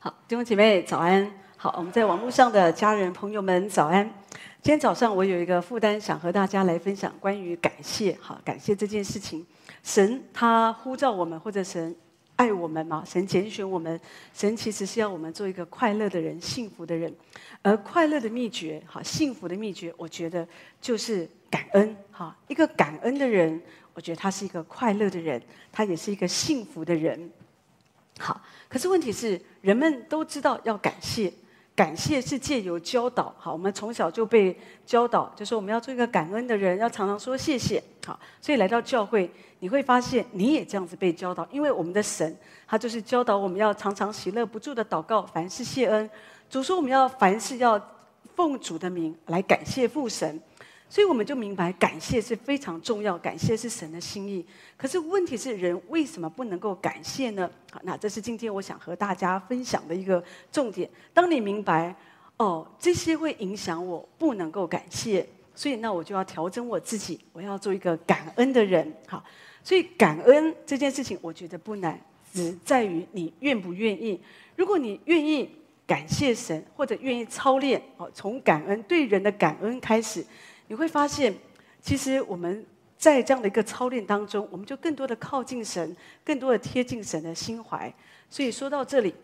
好，弟兄姐妹早安。好，我们在网络上的家人朋友们早安。今天早上我有一个负担，想和大家来分享关于感谢。好，感谢这件事情，神他呼召我们，或者神爱我们嘛？神拣选我们，神其实是要我们做一个快乐的人、幸福的人。而快乐的秘诀，好，幸福的秘诀，我觉得就是感恩。哈，一个感恩的人，我觉得他是一个快乐的人，他也是一个幸福的人。好，可是问题是，人们都知道要感谢，感谢是借由教导。好，我们从小就被教导，就是我们要做一个感恩的人，要常常说谢谢。好，所以来到教会，你会发现你也这样子被教导，因为我们的神他就是教导我们要常常喜乐不住的祷告，凡事谢恩。主说我们要凡事要奉主的名来感谢父神。所以我们就明白，感谢是非常重要，感谢是神的心意。可是问题是，人为什么不能够感谢呢？好，那这是今天我想和大家分享的一个重点。当你明白，哦，这些会影响我不能够感谢，所以那我就要调整我自己，我要做一个感恩的人。好，所以感恩这件事情，我觉得不难，只在于你愿不愿意。如果你愿意感谢神，或者愿意操练，哦，从感恩对人的感恩开始。你会发现，其实我们在这样的一个操练当中，我们就更多的靠近神，更多的贴近神的心怀。所以说到这里，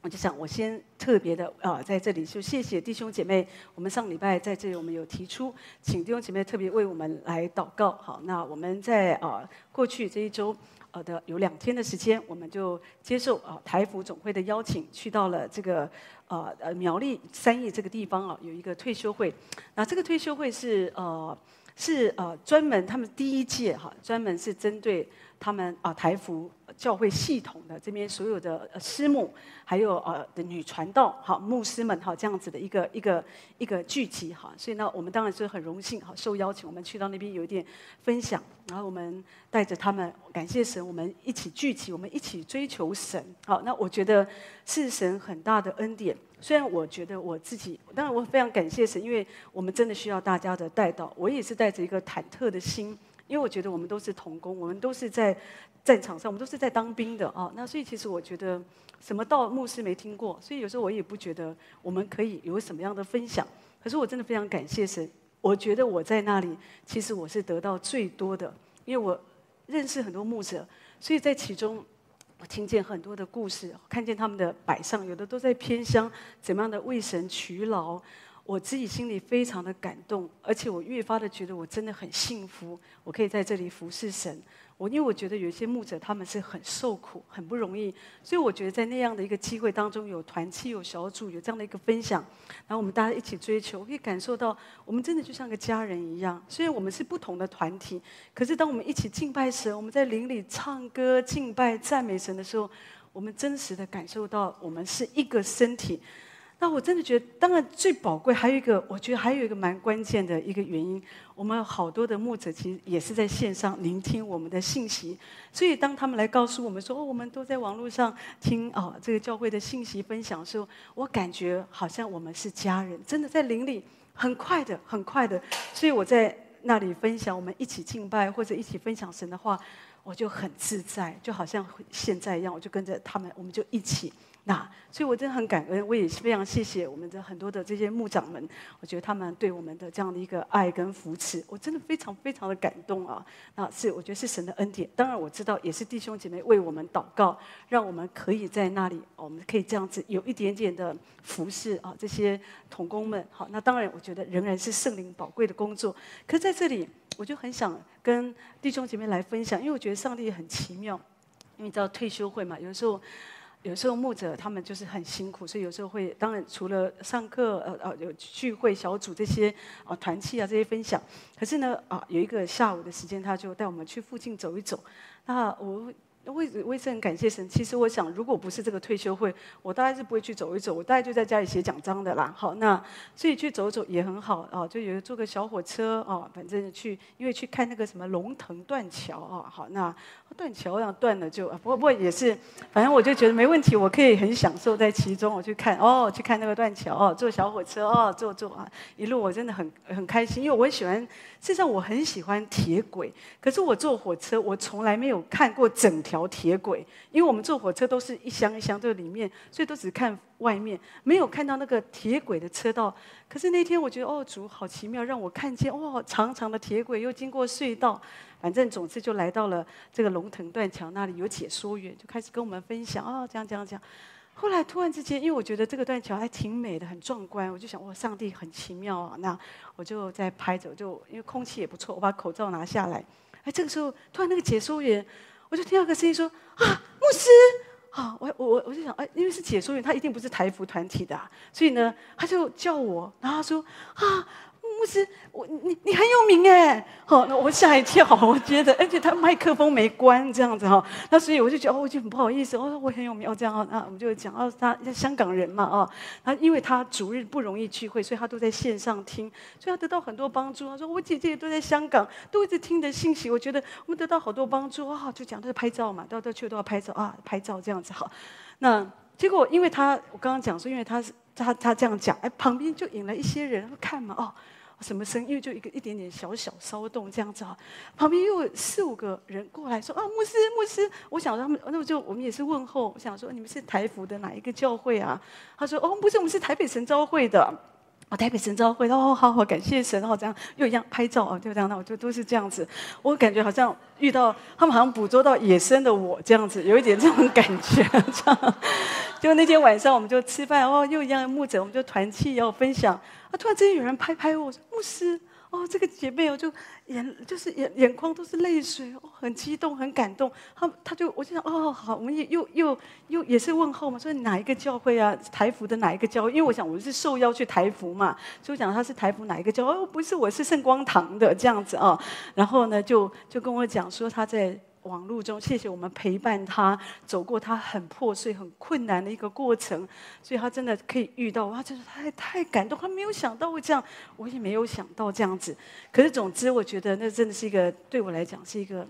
我就想，我先特别的啊，在这里就谢谢弟兄姐妹。我们上礼拜在这里，我们有提出，请弟兄姐妹特别为我们来祷告。好，那我们在啊过去这一周好的有两天的时间，我们就接受啊台服总会的邀请，去到了这个。呃呃，苗栗三义这个地方啊，有一个退休会。那这个退休会是呃是呃专门他们第一届哈，专门是针对他们啊台福教会系统的这边所有的师母，还有呃的女传道哈牧师们哈这样子的一个一个一个聚集哈。所以呢，我们当然是很荣幸哈受邀请，我们去到那边有一点分享，然后我们带着他们感谢神，我们一起聚集，我们一起追求神。好，那我觉得是神很大的恩典。虽然我觉得我自己，当然我非常感谢神，因为我们真的需要大家的带到。我也是带着一个忐忑的心，因为我觉得我们都是童工，我们都是在战场上，我们都是在当兵的啊。那所以其实我觉得什么道牧师没听过，所以有时候我也不觉得我们可以有什么样的分享。可是我真的非常感谢神，我觉得我在那里其实我是得到最多的，因为我认识很多牧者，所以在其中。我听见很多的故事，看见他们的摆上，有的都在偏乡，怎么样的为神劬劳，我自己心里非常的感动，而且我越发的觉得我真的很幸福，我可以在这里服侍神。我因为我觉得有一些牧者他们是很受苦，很不容易，所以我觉得在那样的一个机会当中，有团契、有小组、有这样的一个分享，然后我们大家一起追求，我可以感受到我们真的就像个家人一样。虽然我们是不同的团体，可是当我们一起敬拜神，我们在灵里唱歌、敬拜、赞美神的时候，我们真实的感受到我们是一个身体。那我真的觉得，当然最宝贵还有一个，我觉得还有一个蛮关键的一个原因，我们好多的牧者其实也是在线上聆听我们的信息，所以当他们来告诉我们说，哦，我们都在网络上听哦这个教会的信息分享的时候，我感觉好像我们是家人，真的在邻里很快的很快的，所以我在那里分享，我们一起敬拜或者一起分享神的话，我就很自在，就好像现在一样，我就跟着他们，我们就一起。那，所以我真的很感恩，我也是非常谢谢我们的很多的这些牧长们，我觉得他们对我们的这样的一个爱跟扶持，我真的非常非常的感动啊！那是我觉得是神的恩典，当然我知道也是弟兄姐妹为我们祷告，让我们可以在那里，我们可以这样子有一点点的服侍啊，这些童工们。好，那当然我觉得仍然是圣灵宝贵的工作，可是在这里我就很想跟弟兄姐妹来分享，因为我觉得上帝很奇妙，因为你知道退休会嘛，有的时候。有时候牧者他们就是很辛苦，所以有时候会，当然除了上课，呃呃，有聚会小组这些啊团契啊这些分享，可是呢啊有一个下午的时间，他就带我们去附近走一走，那我。我也我也很感谢神。其实我想，如果不是这个退休会，我大概是不会去走一走。我大概就在家里写讲章的啦。好，那所以去走走也很好啊。就有坐个小火车啊，反正去，因为去看那个什么龙腾断桥啊。好，那断桥要断了就，不过不过也是，反正我就觉得没问题，我可以很享受在其中。我去看哦，去看那个断桥哦，坐小火车哦，坐坐啊，一路我真的很很开心，因为我很喜欢，事实上我很喜欢铁轨。可是我坐火车，我从来没有看过整条。铁轨，因为我们坐火车都是一箱一箱在里面，所以都只看外面，没有看到那个铁轨的车道。可是那天我觉得哦，主好奇妙，让我看见哇，长长的铁轨又经过隧道，反正总之就来到了这个龙腾断桥那里，有解说员就开始跟我们分享啊，这样这样这样。后来突然之间，因为我觉得这个断桥还挺美的，很壮观，我就想哇，上帝很奇妙啊！那我就在拍着，就因为空气也不错，我把口罩拿下来。哎，这个时候突然那个解说员，我就听到个声音说：“啊，牧师！”啊，我我我就想，哎，因为是解说员，他一定不是台服团体的，所以呢，他就叫我，然后他说：“啊。”牧师，我你你很有名哎，好，那我吓一跳，我觉得，而且他麦克风没关这样子哈，那所以我就觉得哦，我就很不好意思，我说我很有名哦，这样啊，那我们就讲哦，他香港人嘛哦，他因为他主日不容易聚会，所以他都在线上听，所以他得到很多帮助。他说我姐姐都在香港，都一直听的信息，我觉得我们得到好多帮助啊，就讲他拍照嘛，到到去都要拍照啊，拍照这样子好。那结果因为他我刚刚讲说，因为他是他他这样讲，哎，旁边就引来一些人看嘛哦。什么声？因为就一个一点点小小骚动这样子啊，旁边又有四五个人过来说啊，牧师牧师，我想他们，那么就我们也是问候，我想说你们是台福的哪一个教会啊？他说哦，不是，我们是台北神召会的。哦，台北神召会哦，好好感谢神，然后这样又一样拍照啊，就这样，那我就都是这样子，我感觉好像遇到他们，好像捕捉到野生的我这样子，有一点这种感觉，这样。就那天晚上我们就吃饭哦，又一样牧者，我们就团契要分享。啊！突然之间有人拍拍我说：“牧师，哦，这个姐妹哦，就眼就是眼眼眶都是泪水，哦，很激动，很感动。他他就我就想，哦，好，我们也又又又也是问候嘛，说哪一个教会啊？台福的哪一个教会？因为我想我是受邀去台福嘛，所以我讲他是台福哪一个教？哦，不是，我是圣光堂的这样子啊。然后呢，就就跟我讲说他在。”网路中，谢谢我们陪伴他走过他很破碎、很困难的一个过程，所以他真的可以遇到哇，真是太太感动，他没有想到会这样，我也没有想到这样子。可是总之，我觉得那真的是一个对我来讲是一个，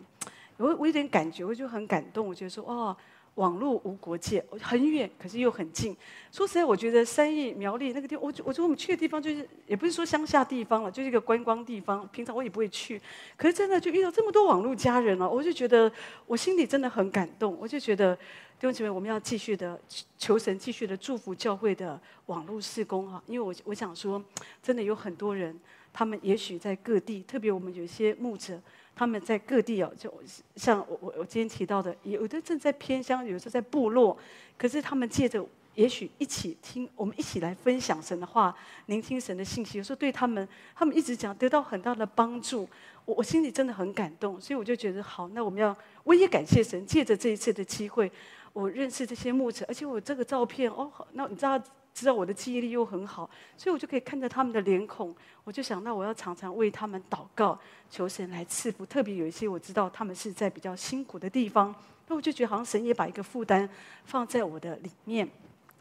我我有点感觉，我就很感动，我觉得说哦。网络无国界，很远，可是又很近。说实在，我觉得三义苗栗那个地方，我我觉得我们去的地方就是，也不是说乡下地方了，就是一个观光地方。平常我也不会去，可是真的就遇到这么多网络家人了，我就觉得我心里真的很感动。我就觉得弟兄姐妹，我们要继续的求神，继续的祝福教会的网络事工哈。因为我我想说，真的有很多人，他们也许在各地，特别我们有些牧者。他们在各地哦，就像我我我今天提到的，有的正在偏乡，有的在部落，可是他们借着也许一起听，我们一起来分享神的话，聆听神的信息，有时候对他们，他们一直讲得到很大的帮助，我我心里真的很感动，所以我就觉得好，那我们要我也感谢神，借着这一次的机会，我认识这些牧者，而且我这个照片哦，那你知道。知道我的记忆力又很好，所以我就可以看着他们的脸孔，我就想到我要常常为他们祷告，求神来赐福。特别有一些我知道他们是在比较辛苦的地方，那我就觉得好像神也把一个负担放在我的里面。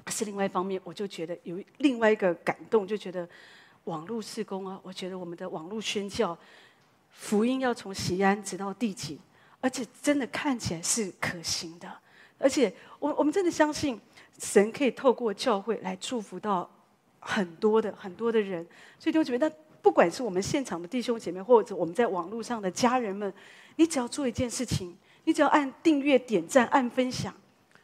是另外一方面，我就觉得有另外一个感动，就觉得网络事工啊，我觉得我们的网络宣教福音要从西安直到地极，而且真的看起来是可行的，而且我我们真的相信。神可以透过教会来祝福到很多的很多的人，所以弟兄姐妹，那不管是我们现场的弟兄姐妹，或者我们在网络上的家人们，你只要做一件事情，你只要按订阅、点赞、按分享，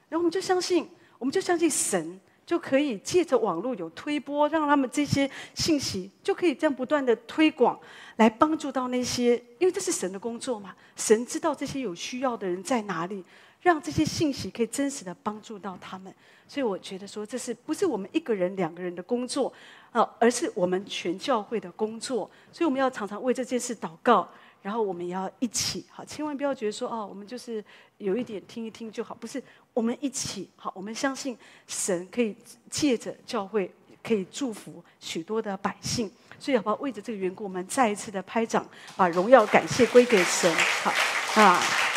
然后我们就相信，我们就相信神就可以借着网络有推播，让他们这些信息就可以这样不断的推广，来帮助到那些，因为这是神的工作嘛，神知道这些有需要的人在哪里。让这些信息可以真实的帮助到他们，所以我觉得说，这是不是我们一个人、两个人的工作啊，而是我们全教会的工作。所以我们要常常为这件事祷告，然后我们也要一起好，千万不要觉得说哦，我们就是有一点听一听就好，不是，我们一起好，我们相信神可以借着教会可以祝福许多的百姓，所以好不好？为着这个缘故，我们再一次的拍掌，把荣耀感谢归给神，好啊。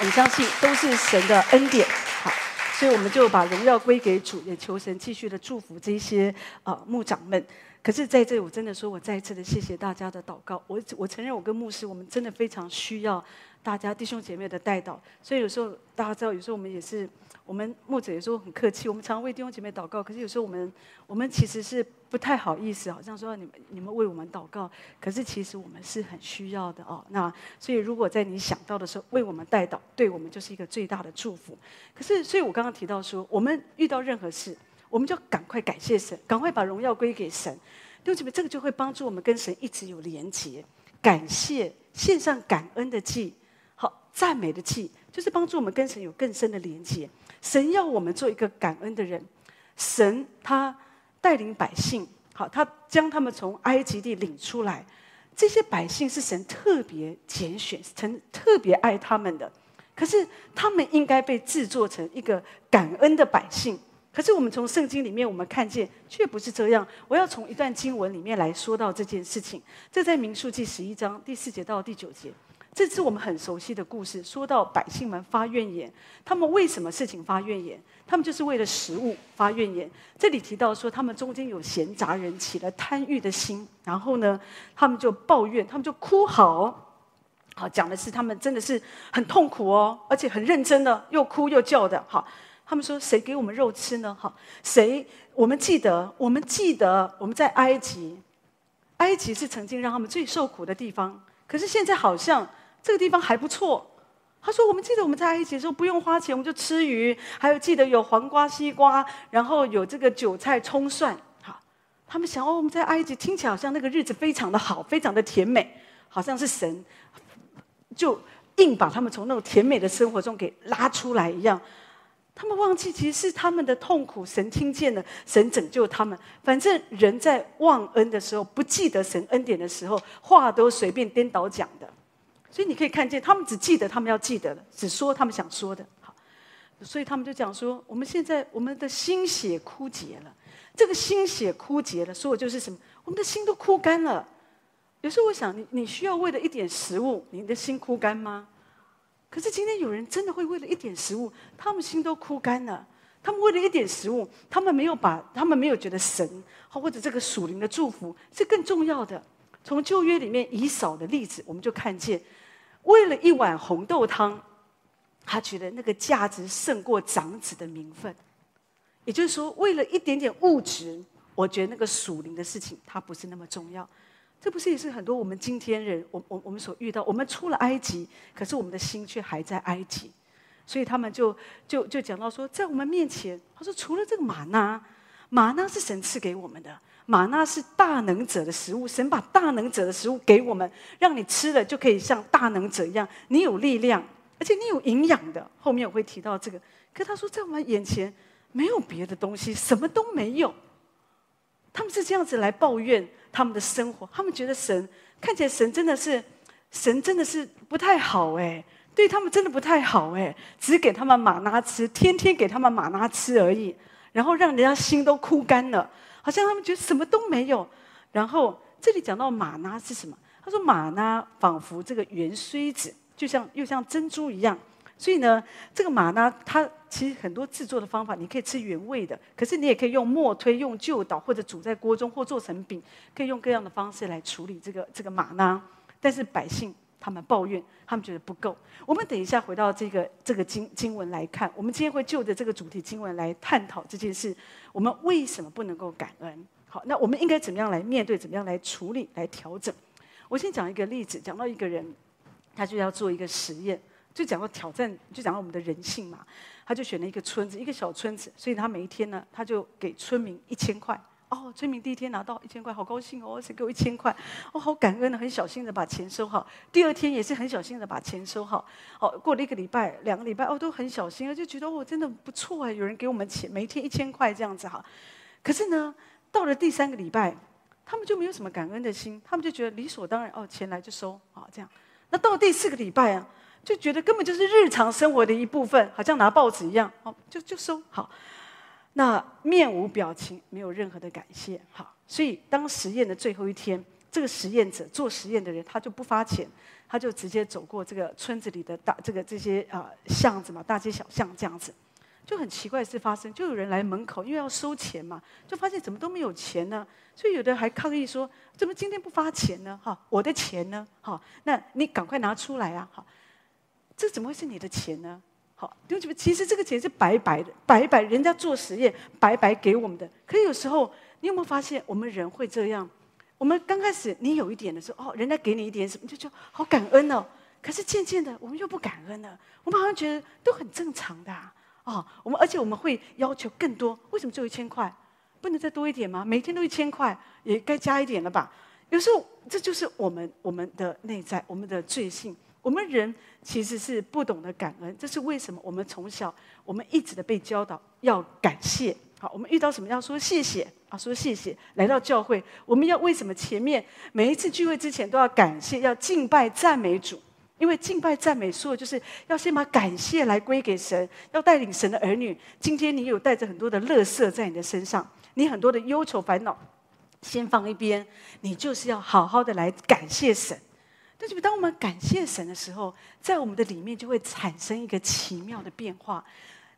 我们相信都是神的恩典，好，所以我们就把荣耀归给主，也求神继续的祝福这些啊、呃、牧长们。可是在这里，我真的说，我再一次的谢谢大家的祷告。我我承认，我跟牧师，我们真的非常需要大家弟兄姐妹的代祷。所以有时候大家知道，有时候我们也是，我们牧者有时候很客气，我们常为弟兄姐妹祷告。可是有时候我们我们其实是不太好意思，好像说你们你们为我们祷告，可是其实我们是很需要的哦。那所以如果在你想到的时候为我们代祷，对我们就是一个最大的祝福。可是，所以我刚刚提到说，我们遇到任何事，我们就赶快感谢神，赶快把荣耀归给神。对不起，这个就会帮助我们跟神一直有连结，感谢献上感恩的祭，好赞美的祭，就是帮助我们跟神有更深的连结。神要我们做一个感恩的人，神他。带领百姓，好，他将他们从埃及地领出来。这些百姓是神特别拣选，神特别爱他们的。可是他们应该被制作成一个感恩的百姓。可是我们从圣经里面，我们看见却不是这样。我要从一段经文里面来说到这件事情。这在民数记十一章第四节到第九节。这是我们很熟悉的故事。说到百姓们发怨言，他们为什么事情发怨言？他们就是为了食物发怨言。这里提到说，他们中间有闲杂人起了贪欲的心，然后呢，他们就抱怨，他们就哭嚎。好，讲的是他们真的是很痛苦哦，而且很认真的，又哭又叫的。好，他们说：“谁给我们肉吃呢？”好，谁？我们记得，我们记得我们在埃及，埃及是曾经让他们最受苦的地方。可是现在好像。这个地方还不错，他说：“我们记得我们在埃及的时候不用花钱，我们就吃鱼，还有记得有黄瓜、西瓜，然后有这个韭菜、葱蒜。”好，他们想哦，我们在埃及听起来好像那个日子非常的好，非常的甜美，好像是神就硬把他们从那种甜美的生活中给拉出来一样。他们忘记其实是他们的痛苦，神听见了，神拯救他们。反正人在忘恩的时候，不记得神恩典的时候，话都随便颠倒讲的。所以你可以看见，他们只记得他们要记得的，只说他们想说的。好，所以他们就讲说：我们现在我们的心血枯竭了。这个心血枯竭了，所以就是什么？我们的心都枯干了。有时候我想，你你需要为了一点食物，你的心枯干吗？可是今天有人真的会为了一点食物，他们心都枯干了。他们为了一点食物，他们没有把，他们没有觉得神或者这个属灵的祝福是更重要的。从旧约里面以扫的例子，我们就看见。为了一碗红豆汤，他觉得那个价值胜过长子的名分。也就是说，为了一点点物质，我觉得那个属灵的事情，它不是那么重要。这不是也是很多我们今天人，我我我们所遇到，我们出了埃及，可是我们的心却还在埃及。所以他们就就就讲到说，在我们面前，他说除了这个玛纳，玛纳是神赐给我们的。玛纳是大能者的食物，神把大能者的食物给我们，让你吃了就可以像大能者一样，你有力量，而且你有营养的。后面我会提到这个。可他说，在我们眼前没有别的东西，什么都没有。他们是这样子来抱怨他们的生活，他们觉得神看起来神真的是神真的是不太好哎，对他们真的不太好哎，只给他们玛纳吃，天天给他们玛纳吃而已，然后让人家心都枯干了。好像他们觉得什么都没有，然后这里讲到玛纳是什么？他说玛纳仿佛这个圆锥子，就像又像珍珠一样。所以呢，这个玛纳它其实很多制作的方法，你可以吃原味的，可是你也可以用磨推、用臼捣，或者煮在锅中，或做成饼，可以用各样的方式来处理这个这个玛纳。但是百姓。他们抱怨，他们觉得不够。我们等一下回到这个这个经经文来看，我们今天会就着这个主题经文来探讨这件事。我们为什么不能够感恩？好，那我们应该怎么样来面对？怎么样来处理？来调整？我先讲一个例子，讲到一个人，他就要做一个实验，就讲到挑战，就讲到我们的人性嘛。他就选了一个村子，一个小村子，所以他每一天呢，他就给村民一千块。哦，村民第一天拿到一千块，好高兴哦！谁给我一千块？哦，好感恩的，很小心的把钱收好。第二天也是很小心的把钱收好。哦，过了一个礼拜、两个礼拜，哦，都很小心，就觉得哦，真的不错啊，有人给我们钱，每天一千块这样子哈。可是呢，到了第三个礼拜，他们就没有什么感恩的心，他们就觉得理所当然哦，钱来就收啊，这样。那到第四个礼拜啊，就觉得根本就是日常生活的一部分，好像拿报纸一样，哦，就就收好。那面无表情，没有任何的感谢，哈，所以当实验的最后一天，这个实验者做实验的人，他就不发钱，他就直接走过这个村子里的大这个这些啊、呃、巷子嘛，大街小巷这样子，就很奇怪的事发生，就有人来门口，因为要收钱嘛，就发现怎么都没有钱呢，所以有的人还抗议说，怎么今天不发钱呢？哈，我的钱呢？哈，那你赶快拿出来啊！哈，这怎么会是你的钱呢？好，对不起，其实这个钱是白白的，白白人家做实验白白给我们的。可有时候你有没有发现，我们人会这样？我们刚开始你有一点的时候，哦，人家给你一点什么，就就好感恩哦。可是渐渐的，我们又不感恩了。我们好像觉得都很正常的啊。我们而且我们会要求更多。为什么只有一千块？不能再多一点吗？每天都一千块，也该加一点了吧？有时候这就是我们我们的内在，我们的罪性。我们人其实是不懂得感恩，这是为什么？我们从小我们一直的被教导要感谢。好，我们遇到什么要说谢谢啊，说谢谢。来到教会，我们要为什么前面每一次聚会之前都要感谢，要敬拜赞美主？因为敬拜赞美说的就是要先把感谢来归给神，要带领神的儿女。今天你有带着很多的乐色在你的身上，你很多的忧愁烦恼，先放一边，你就是要好好的来感谢神。但是，当我们感谢神的时候，在我们的里面就会产生一个奇妙的变化。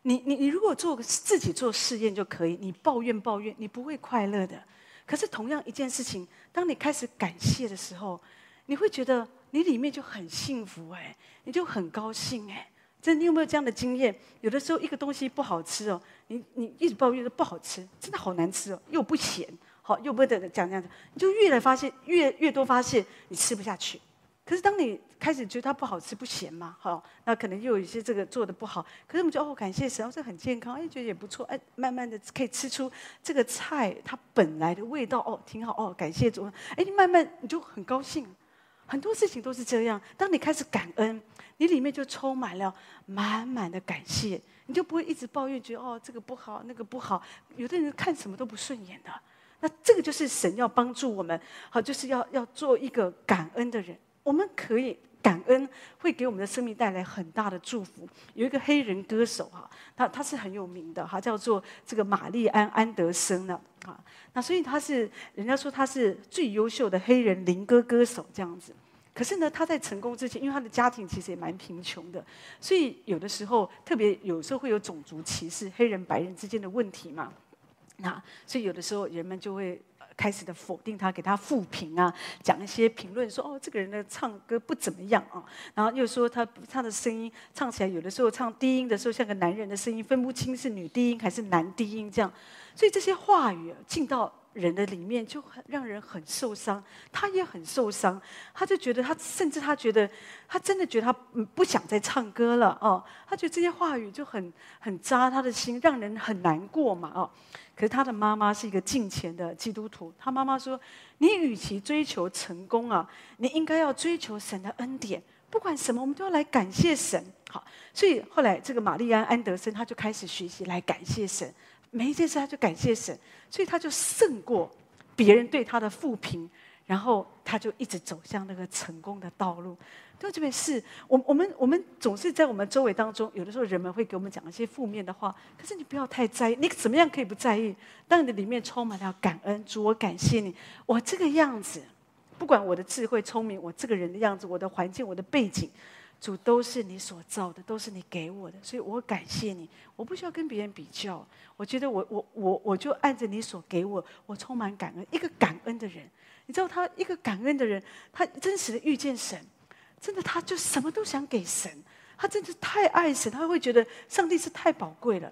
你、你、你如果做自己做试验就可以，你抱怨抱怨，你不会快乐的。可是，同样一件事情，当你开始感谢的时候，你会觉得你里面就很幸福哎，你就很高兴哎。真，你有没有这样的经验？有的时候一个东西不好吃哦，你、你一直抱怨说不好吃，真的好难吃哦，又不咸，好又不得讲这样子，你就越来发现越越多发现你吃不下去。可是当你开始觉得它不好吃不咸嘛，好，那可能又有一些这个做的不好。可是我们就哦，感谢神，这很健康，哎，觉得也不错，哎，慢慢的可以吃出这个菜它本来的味道，哦，挺好，哦，感谢主，哎，你慢慢你就很高兴。很多事情都是这样，当你开始感恩，你里面就充满了满满的感谢，你就不会一直抱怨，觉得哦，这个不好，那个不好。有的人看什么都不顺眼的，那这个就是神要帮助我们，好，就是要要做一个感恩的人。我们可以感恩，会给我们的生命带来很大的祝福。有一个黑人歌手哈，他他是很有名的哈，叫做这个玛丽安安德森呢啊。那所以他是人家说他是最优秀的黑人灵歌歌手这样子。可是呢，他在成功之前，因为他的家庭其实也蛮贫穷的，所以有的时候特别有时候会有种族歧视，黑人白人之间的问题嘛。那所以有的时候人们就会。开始的否定他，给他负评啊，讲一些评论说哦，这个人的唱歌不怎么样啊，然后又说他他的声音唱起来有的时候唱低音的时候像个男人的声音，分不清是女低音还是男低音这样，所以这些话语进到人的里面就很让人很受伤，他也很受伤，他就觉得他甚至他觉得他真的觉得他不想再唱歌了哦，他觉得这些话语就很很扎他的心，让人很难过嘛哦。可是他的妈妈是一个敬虔的基督徒，他妈妈说：“你与其追求成功啊，你应该要追求神的恩典。不管什么，我们都要来感谢神。”好，所以后来这个玛丽安安德森他就开始学习来感谢神，每一件事他就感谢神，所以他就胜过别人对他的负评，然后他就一直走向那个成功的道路。都这边是我，我们我们总是在我们周围当中，有的时候人们会给我们讲一些负面的话，可是你不要太在意，你怎么样可以不在意？当你的里面充满了感恩，主，我感谢你，我这个样子，不管我的智慧、聪明，我这个人的样子，我的环境、我的背景，主都是你所造的，都是你给我的，所以我感谢你，我不需要跟别人比较，我觉得我我我我就按着你所给我，我充满感恩，一个感恩的人，你知道他一个感恩的人，他真实的遇见神。真的，他就什么都想给神，他真的太爱神，他会觉得上帝是太宝贵了。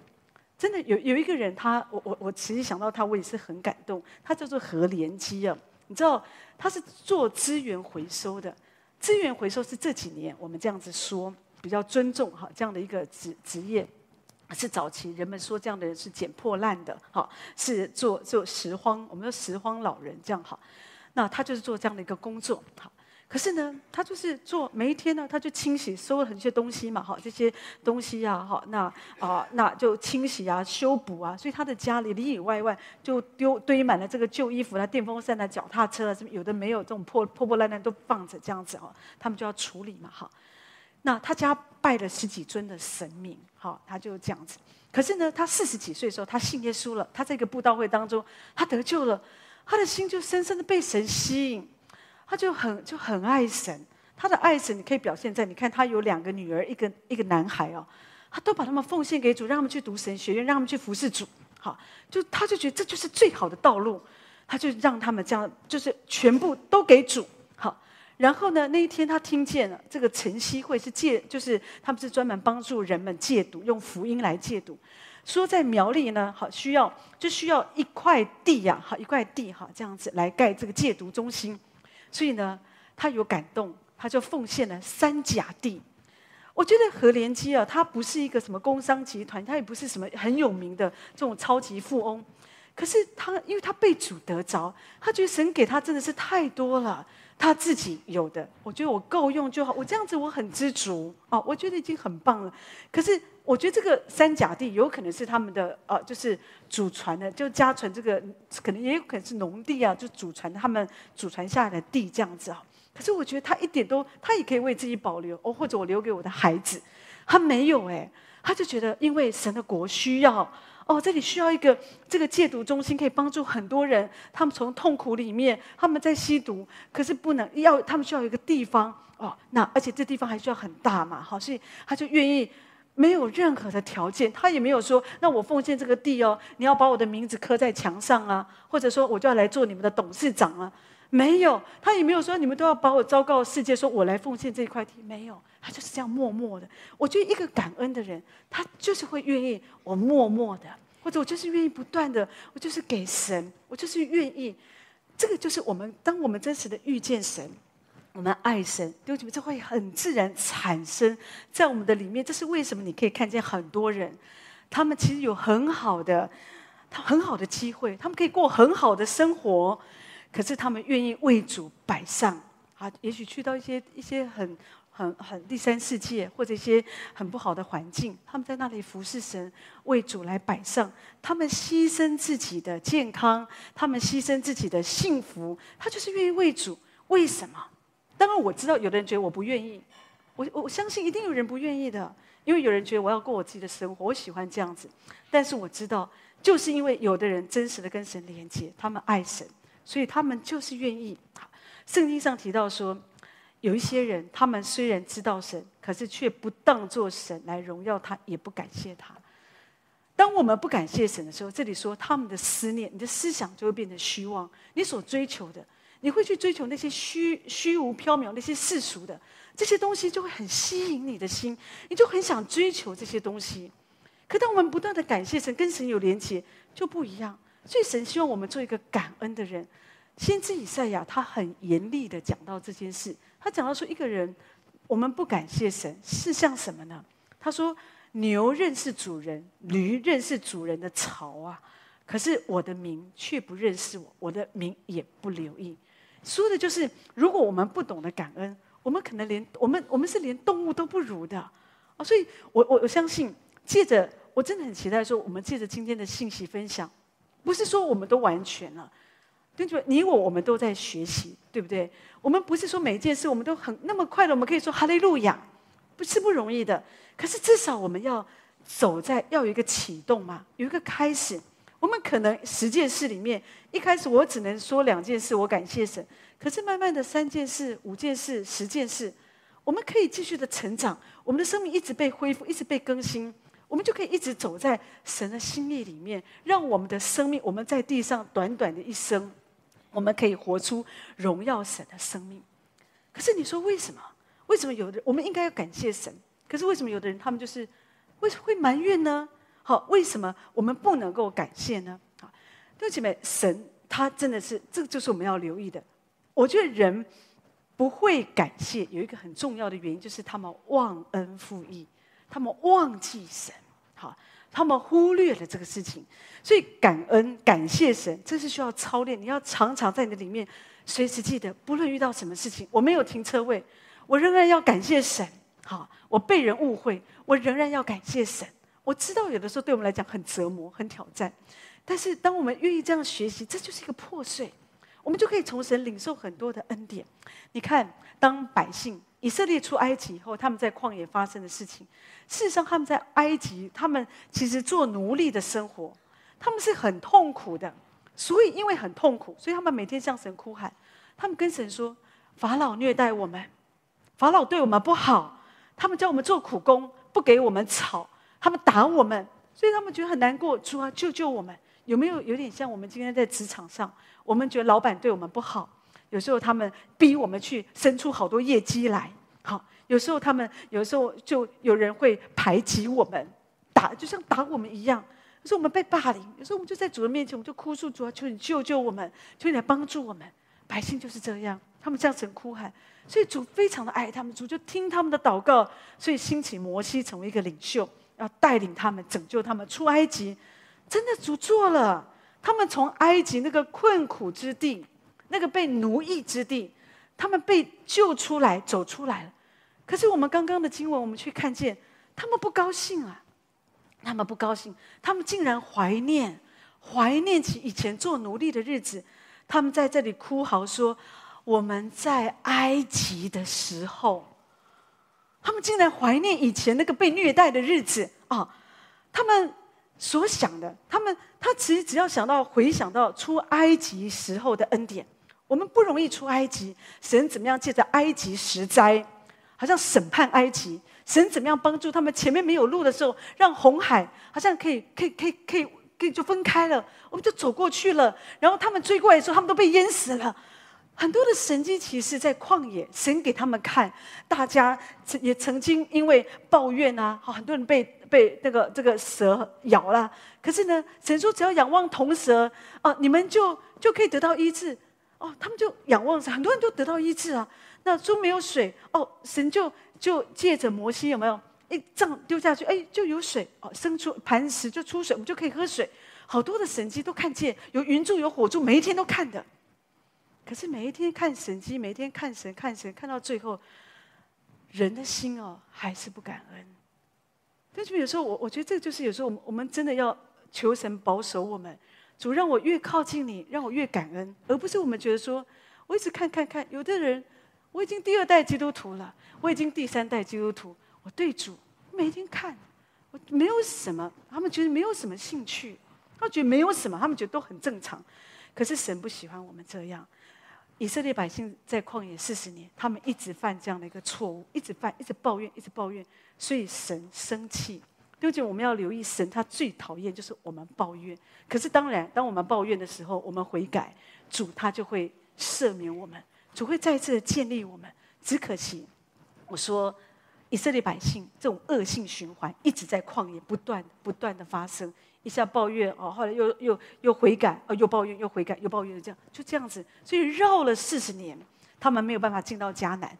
真的有有一个人他，他我我我其实想到他，我也是很感动。他叫做何连基啊，你知道他是做资源回收的。资源回收是这几年我们这样子说比较尊重哈这样的一个职职业，是早期人们说这样的人是捡破烂的，哈，是做做拾荒，我们说拾荒老人这样哈。那他就是做这样的一个工作，好。可是呢，他就是做每一天呢，他就清洗，收了很多东西嘛，哈，这些东西啊，哈，那啊，那就清洗啊，修补啊，所以他的家里里里外外就丢堆满了这个旧衣服啦、电风扇啦、脚踏车啊，什么有的没有，这种破破破烂烂都放着这样子哦，他们就要处理嘛，哈。那他家拜了十几尊的神明，哈，他就这样子。可是呢，他四十几岁的时候，他信耶稣了，他在一个布道会当中，他得救了，他的心就深深的被神吸引。他就很就很爱神，他的爱神你可以表现在你看他有两个女儿，一个一个男孩哦，他都把他们奉献给主，让他们去读神学院，让他们去服侍主，好，就他就觉得这就是最好的道路，他就让他们这样，就是全部都给主，好，然后呢，那一天他听见了这个晨曦会是戒，就是他们是专门帮助人们戒毒，用福音来戒毒，说在苗栗呢，好需要就需要一块地呀，好一块地哈，这样子来盖这个戒毒中心。所以呢，他有感动，他就奉献了三甲地。我觉得何连基啊，他不是一个什么工商集团，他也不是什么很有名的这种超级富翁。可是他，因为他被主得着，他觉得神给他真的是太多了。他自己有的，我觉得我够用就好。我这样子我很知足哦，我觉得已经很棒了。可是我觉得这个三甲地有可能是他们的呃，就是祖传的，就家传这个，可能也有可能是农地啊，就祖传他们祖传下来的地这样子啊。可是我觉得他一点都，他也可以为自己保留哦，或者我留给我的孩子，他没有哎，他就觉得因为神的国需要。哦，这里需要一个这个戒毒中心，可以帮助很多人。他们从痛苦里面，他们在吸毒，可是不能要，他们需要一个地方哦。那而且这地方还需要很大嘛，好，所以他就愿意没有任何的条件，他也没有说，那我奉献这个地哦，你要把我的名字刻在墙上啊，或者说我就要来做你们的董事长啊。没有，他也没有说你们都要把我昭告世界，说我来奉献这块地。没有，他就是这样默默的。我觉得一个感恩的人，他就是会愿意我默默的，或者我就是愿意不断的，我就是给神，我就是愿意。这个就是我们，当我们真实的遇见神，我们爱神，弟兄姊妹，这会很自然产生在我们的里面。这是为什么？你可以看见很多人，他们其实有很好的，他很好的机会，他们可以过很好的生活。可是他们愿意为主摆上啊，也许去到一些一些很很很第三世界或者一些很不好的环境，他们在那里服侍神，为主来摆上，他们牺牲自己的健康，他们牺牲自己的幸福，他就是愿意为主。为什么？当然我知道有的人觉得我不愿意，我我相信一定有人不愿意的，因为有人觉得我要过我自己的生活，我喜欢这样子。但是我知道，就是因为有的人真实的跟神连接，他们爱神。所以他们就是愿意。圣经上提到说，有一些人，他们虽然知道神，可是却不当作神来荣耀他，也不感谢他。当我们不感谢神的时候，这里说他们的思念，你的思想就会变得虚妄。你所追求的，你会去追求那些虚虚无缥缈、那些世俗的这些东西，就会很吸引你的心，你就很想追求这些东西。可当我们不断的感谢神，跟神有连结，就不一样。所以神希望我们做一个感恩的人。先知以赛亚他很严厉的讲到这件事，他讲到说，一个人我们不感谢神是像什么呢？他说，牛认识主人，驴认识主人的槽啊，可是我的民却不认识我，我的民也不留意。说的就是，如果我们不懂得感恩，我们可能连我们我们是连动物都不如的啊。所以我我我相信，借着我真的很期待说，我们借着今天的信息分享。不是说我们都完全了，对不对？你我我们都在学习，对不对？我们不是说每一件事我们都很那么快的，我们可以说哈利路亚，不是不容易的。可是至少我们要走在要有一个启动嘛，有一个开始。我们可能十件事里面，一开始我只能说两件事，我感谢神。可是慢慢的三件事、五件事、十件事，我们可以继续的成长，我们的生命一直被恢复，一直被更新。我们就可以一直走在神的心意里面，让我们的生命，我们在地上短短的一生，我们可以活出荣耀神的生命。可是你说为什么？为什么有的我们应该要感谢神？可是为什么有的人他们就是为什么会埋怨呢？好，为什么我们不能够感谢呢？好，弟兄姐妹，神他真的是，这个就是我们要留意的。我觉得人不会感谢，有一个很重要的原因，就是他们忘恩负义，他们忘记神。好，他们忽略了这个事情，所以感恩、感谢神，这是需要操练。你要常常在你的里面，随时记得，不论遇到什么事情，我没有停车位，我仍然要感谢神。好，我被人误会，我仍然要感谢神。我知道有的时候对我们来讲很折磨、很挑战，但是当我们愿意这样学习，这就是一个破碎，我们就可以从神领受很多的恩典。你看，当百姓。以色列出埃及以后，他们在旷野发生的事情，事实上他们在埃及，他们其实做奴隶的生活，他们是很痛苦的。所以因为很痛苦，所以他们每天向神哭喊，他们跟神说：“法老虐待我们，法老对我们不好，他们叫我们做苦工，不给我们草，他们打我们，所以他们觉得很难过。主啊，救救我们！有没有有点像我们今天在职场上，我们觉得老板对我们不好？”有时候他们逼我们去生出好多业绩来，好，有时候他们有时候就有人会排挤我们，打，就像打我们一样。有时候我们被霸凌，有时候我们就在主的面前，我们就哭诉主啊，求你救救我们，求你来帮助我们。百姓就是这样，他们向神哭喊，所以主非常的爱他们，主就听他们的祷告，所以兴起摩西成为一个领袖，要带领他们拯救他们出埃及。真的主做了，他们从埃及那个困苦之地，那个被奴役之地，他们被救出来，走出来了。可是我们刚刚的经文，我们却看见他们不高兴啊，他们不高兴，他们竟然怀念，怀念起以前做奴隶的日子。他们在这里哭嚎说：“我们在埃及的时候，他们竟然怀念以前那个被虐待的日子啊！他们所想的，他们他其实只要想到回想到出埃及时候的恩典，我们不容易出埃及，神怎么样借着埃及十灾，好像审判埃及，神怎么样帮助他们前面没有路的时候，让红海好像可以可以可以可以。可以”就分开了，我们就走过去了。然后他们追过来的时候，他们都被淹死了。很多的神迹奇事在旷野，神给他们看。大家也曾经因为抱怨啊，好很多人被被那个这个蛇咬了。可是呢，神说只要仰望铜蛇啊，你们就就可以得到医治。哦，他们就仰望神，很多人都得到医治啊。那猪没有水，哦，神就就借着摩西有没有？一杖丢下去，哎，就有水哦，生出磐石就出水，我们就可以喝水。好多的神迹都看见，有云柱，有火柱，每一天都看的。可是每一天看神迹，每一天看神，看神，看到最后，人的心哦，还是不感恩。但是有时候我我觉得这就是有时候我们我们真的要求神保守我们，主让我越靠近你，让我越感恩，而不是我们觉得说我一直看看看。有的人我已经第二代基督徒了，我已经第三代基督徒，我对主。每天看，我没有什么，他们觉得没有什么兴趣，他觉得没有什么，他们觉得都很正常。可是神不喜欢我们这样。以色列百姓在旷野四十年，他们一直犯这样的一个错误，一直犯，一直抱怨，一直抱怨，所以神生气。究竟我们要留意，神他最讨厌就是我们抱怨。可是当然，当我们抱怨的时候，我们悔改，主他就会赦免我们，主会再次的建立我们。只可惜，我说。以色列百姓这种恶性循环一直在旷野不断不断的发生，一下抱怨哦，后来又又又悔改，哦，又抱怨又悔改又抱怨，这样就这样子，所以绕了四十年，他们没有办法进到迦南。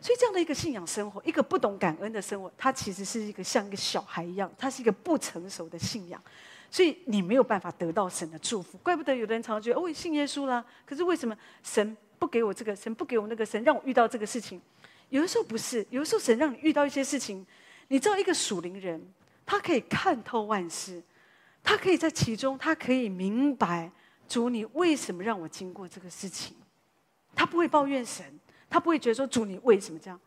所以这样的一个信仰生活，一个不懂感恩的生活，它其实是一个像一个小孩一样，它是一个不成熟的信仰，所以你没有办法得到神的祝福。怪不得有的人常常觉得，哦，信耶稣啦，可是为什么神不给我这个，神不给我那个，神让我遇到这个事情？有的时候不是，有的时候神让你遇到一些事情，你知道一个属灵人，他可以看透万事，他可以在其中，他可以明白主你为什么让我经过这个事情，他不会抱怨神，他不会觉得说主你为什么这样，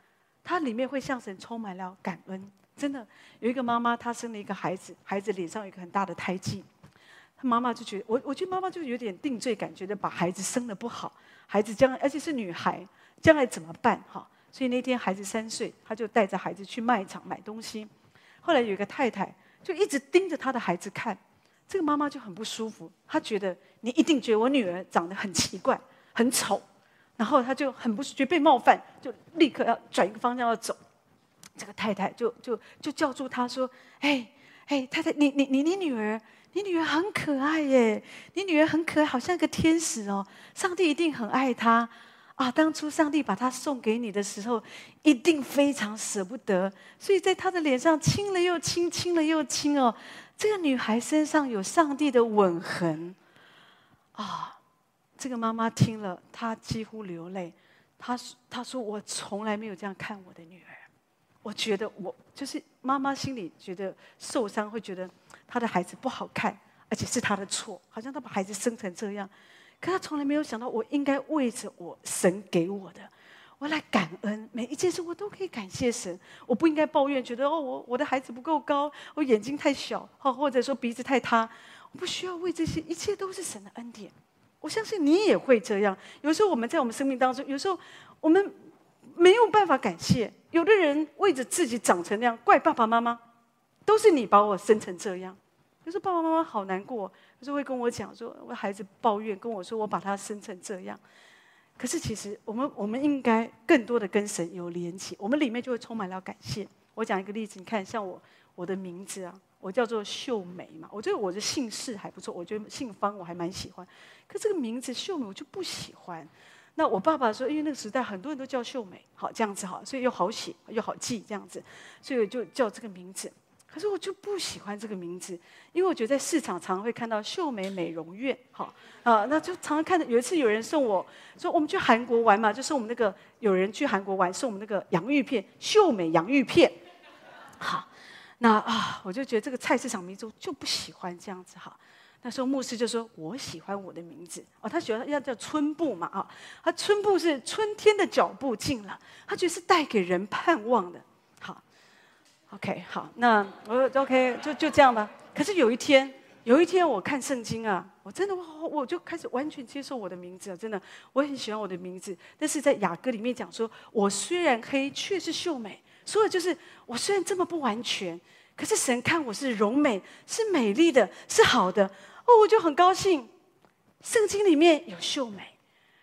他里面会向神充满了感恩。真的有一个妈妈，她生了一个孩子，孩子脸上有一个很大的胎记，她妈妈就觉得我，我觉得妈妈就有点定罪感，觉得把孩子生得不好，孩子将来而且是女孩，将来怎么办？哈。所以那天孩子三岁，他就带着孩子去卖场买东西。后来有一个太太就一直盯着她的孩子看，这个妈妈就很不舒服，她觉得你一定觉得我女儿长得很奇怪、很丑，然后她就很不觉得被冒犯，就立刻要转一个方向要走。这个太太就就就叫住她说：“哎哎，太太，你你你你女儿，你女儿很可爱耶，你女儿很可爱，好像一个天使哦，上帝一定很爱她。”啊！当初上帝把他送给你的时候，一定非常舍不得，所以在他的脸上亲了又亲，亲了又亲哦。这个女孩身上有上帝的吻痕啊！这个妈妈听了，她几乎流泪。她：“她说我从来没有这样看我的女儿，我觉得我就是妈妈心里觉得受伤，会觉得她的孩子不好看，而且是她的错，好像她把孩子生成这样。”可他从来没有想到，我应该为着我神给我的，我来感恩每一件事，我都可以感谢神。我不应该抱怨，觉得哦，我我的孩子不够高，我眼睛太小，或或者说鼻子太塌。我不需要为这些，一切都是神的恩典。我相信你也会这样。有时候我们在我们生命当中，有时候我们没有办法感谢。有的人为着自己长成那样，怪爸爸妈妈，都是你把我生成这样。可是爸爸妈妈好难过。就是会跟我讲说，我孩子抱怨跟我说，我把他生成这样。可是其实我们我们应该更多的跟神有连结，我们里面就会充满了感谢。我讲一个例子，你看，像我我的名字啊，我叫做秀美嘛。我觉得我的姓氏还不错，我觉得姓方我还蛮喜欢。可这个名字秀美我就不喜欢。那我爸爸说，因为那个时代很多人都叫秀美，好这样子好，所以又好写又好记这样子，所以就叫这个名字。可是我就不喜欢这个名字，因为我觉得在市场常会看到秀美美容院，哈啊，那就常常看到。有一次有人送我说，我们去韩国玩嘛，就送我们那个有人去韩国玩，送我们那个洋芋片，秀美洋芋片。好，那啊，我就觉得这个菜市场名字就不喜欢这样子哈。那时候牧师就说：“我喜欢我的名字哦，他喜欢要叫春步嘛啊，他春步是春天的脚步近了，他觉得是带给人盼望的。” OK，好，那我 OK 就就这样吧。可是有一天，有一天我看圣经啊，我真的我我就开始完全接受我的名字啊，真的，我很喜欢我的名字。但是在雅歌里面讲说，我虽然黑，却是秀美。所以就是我虽然这么不完全，可是神看我是柔美，是美丽的，是好的哦，我就很高兴。圣经里面有秀美，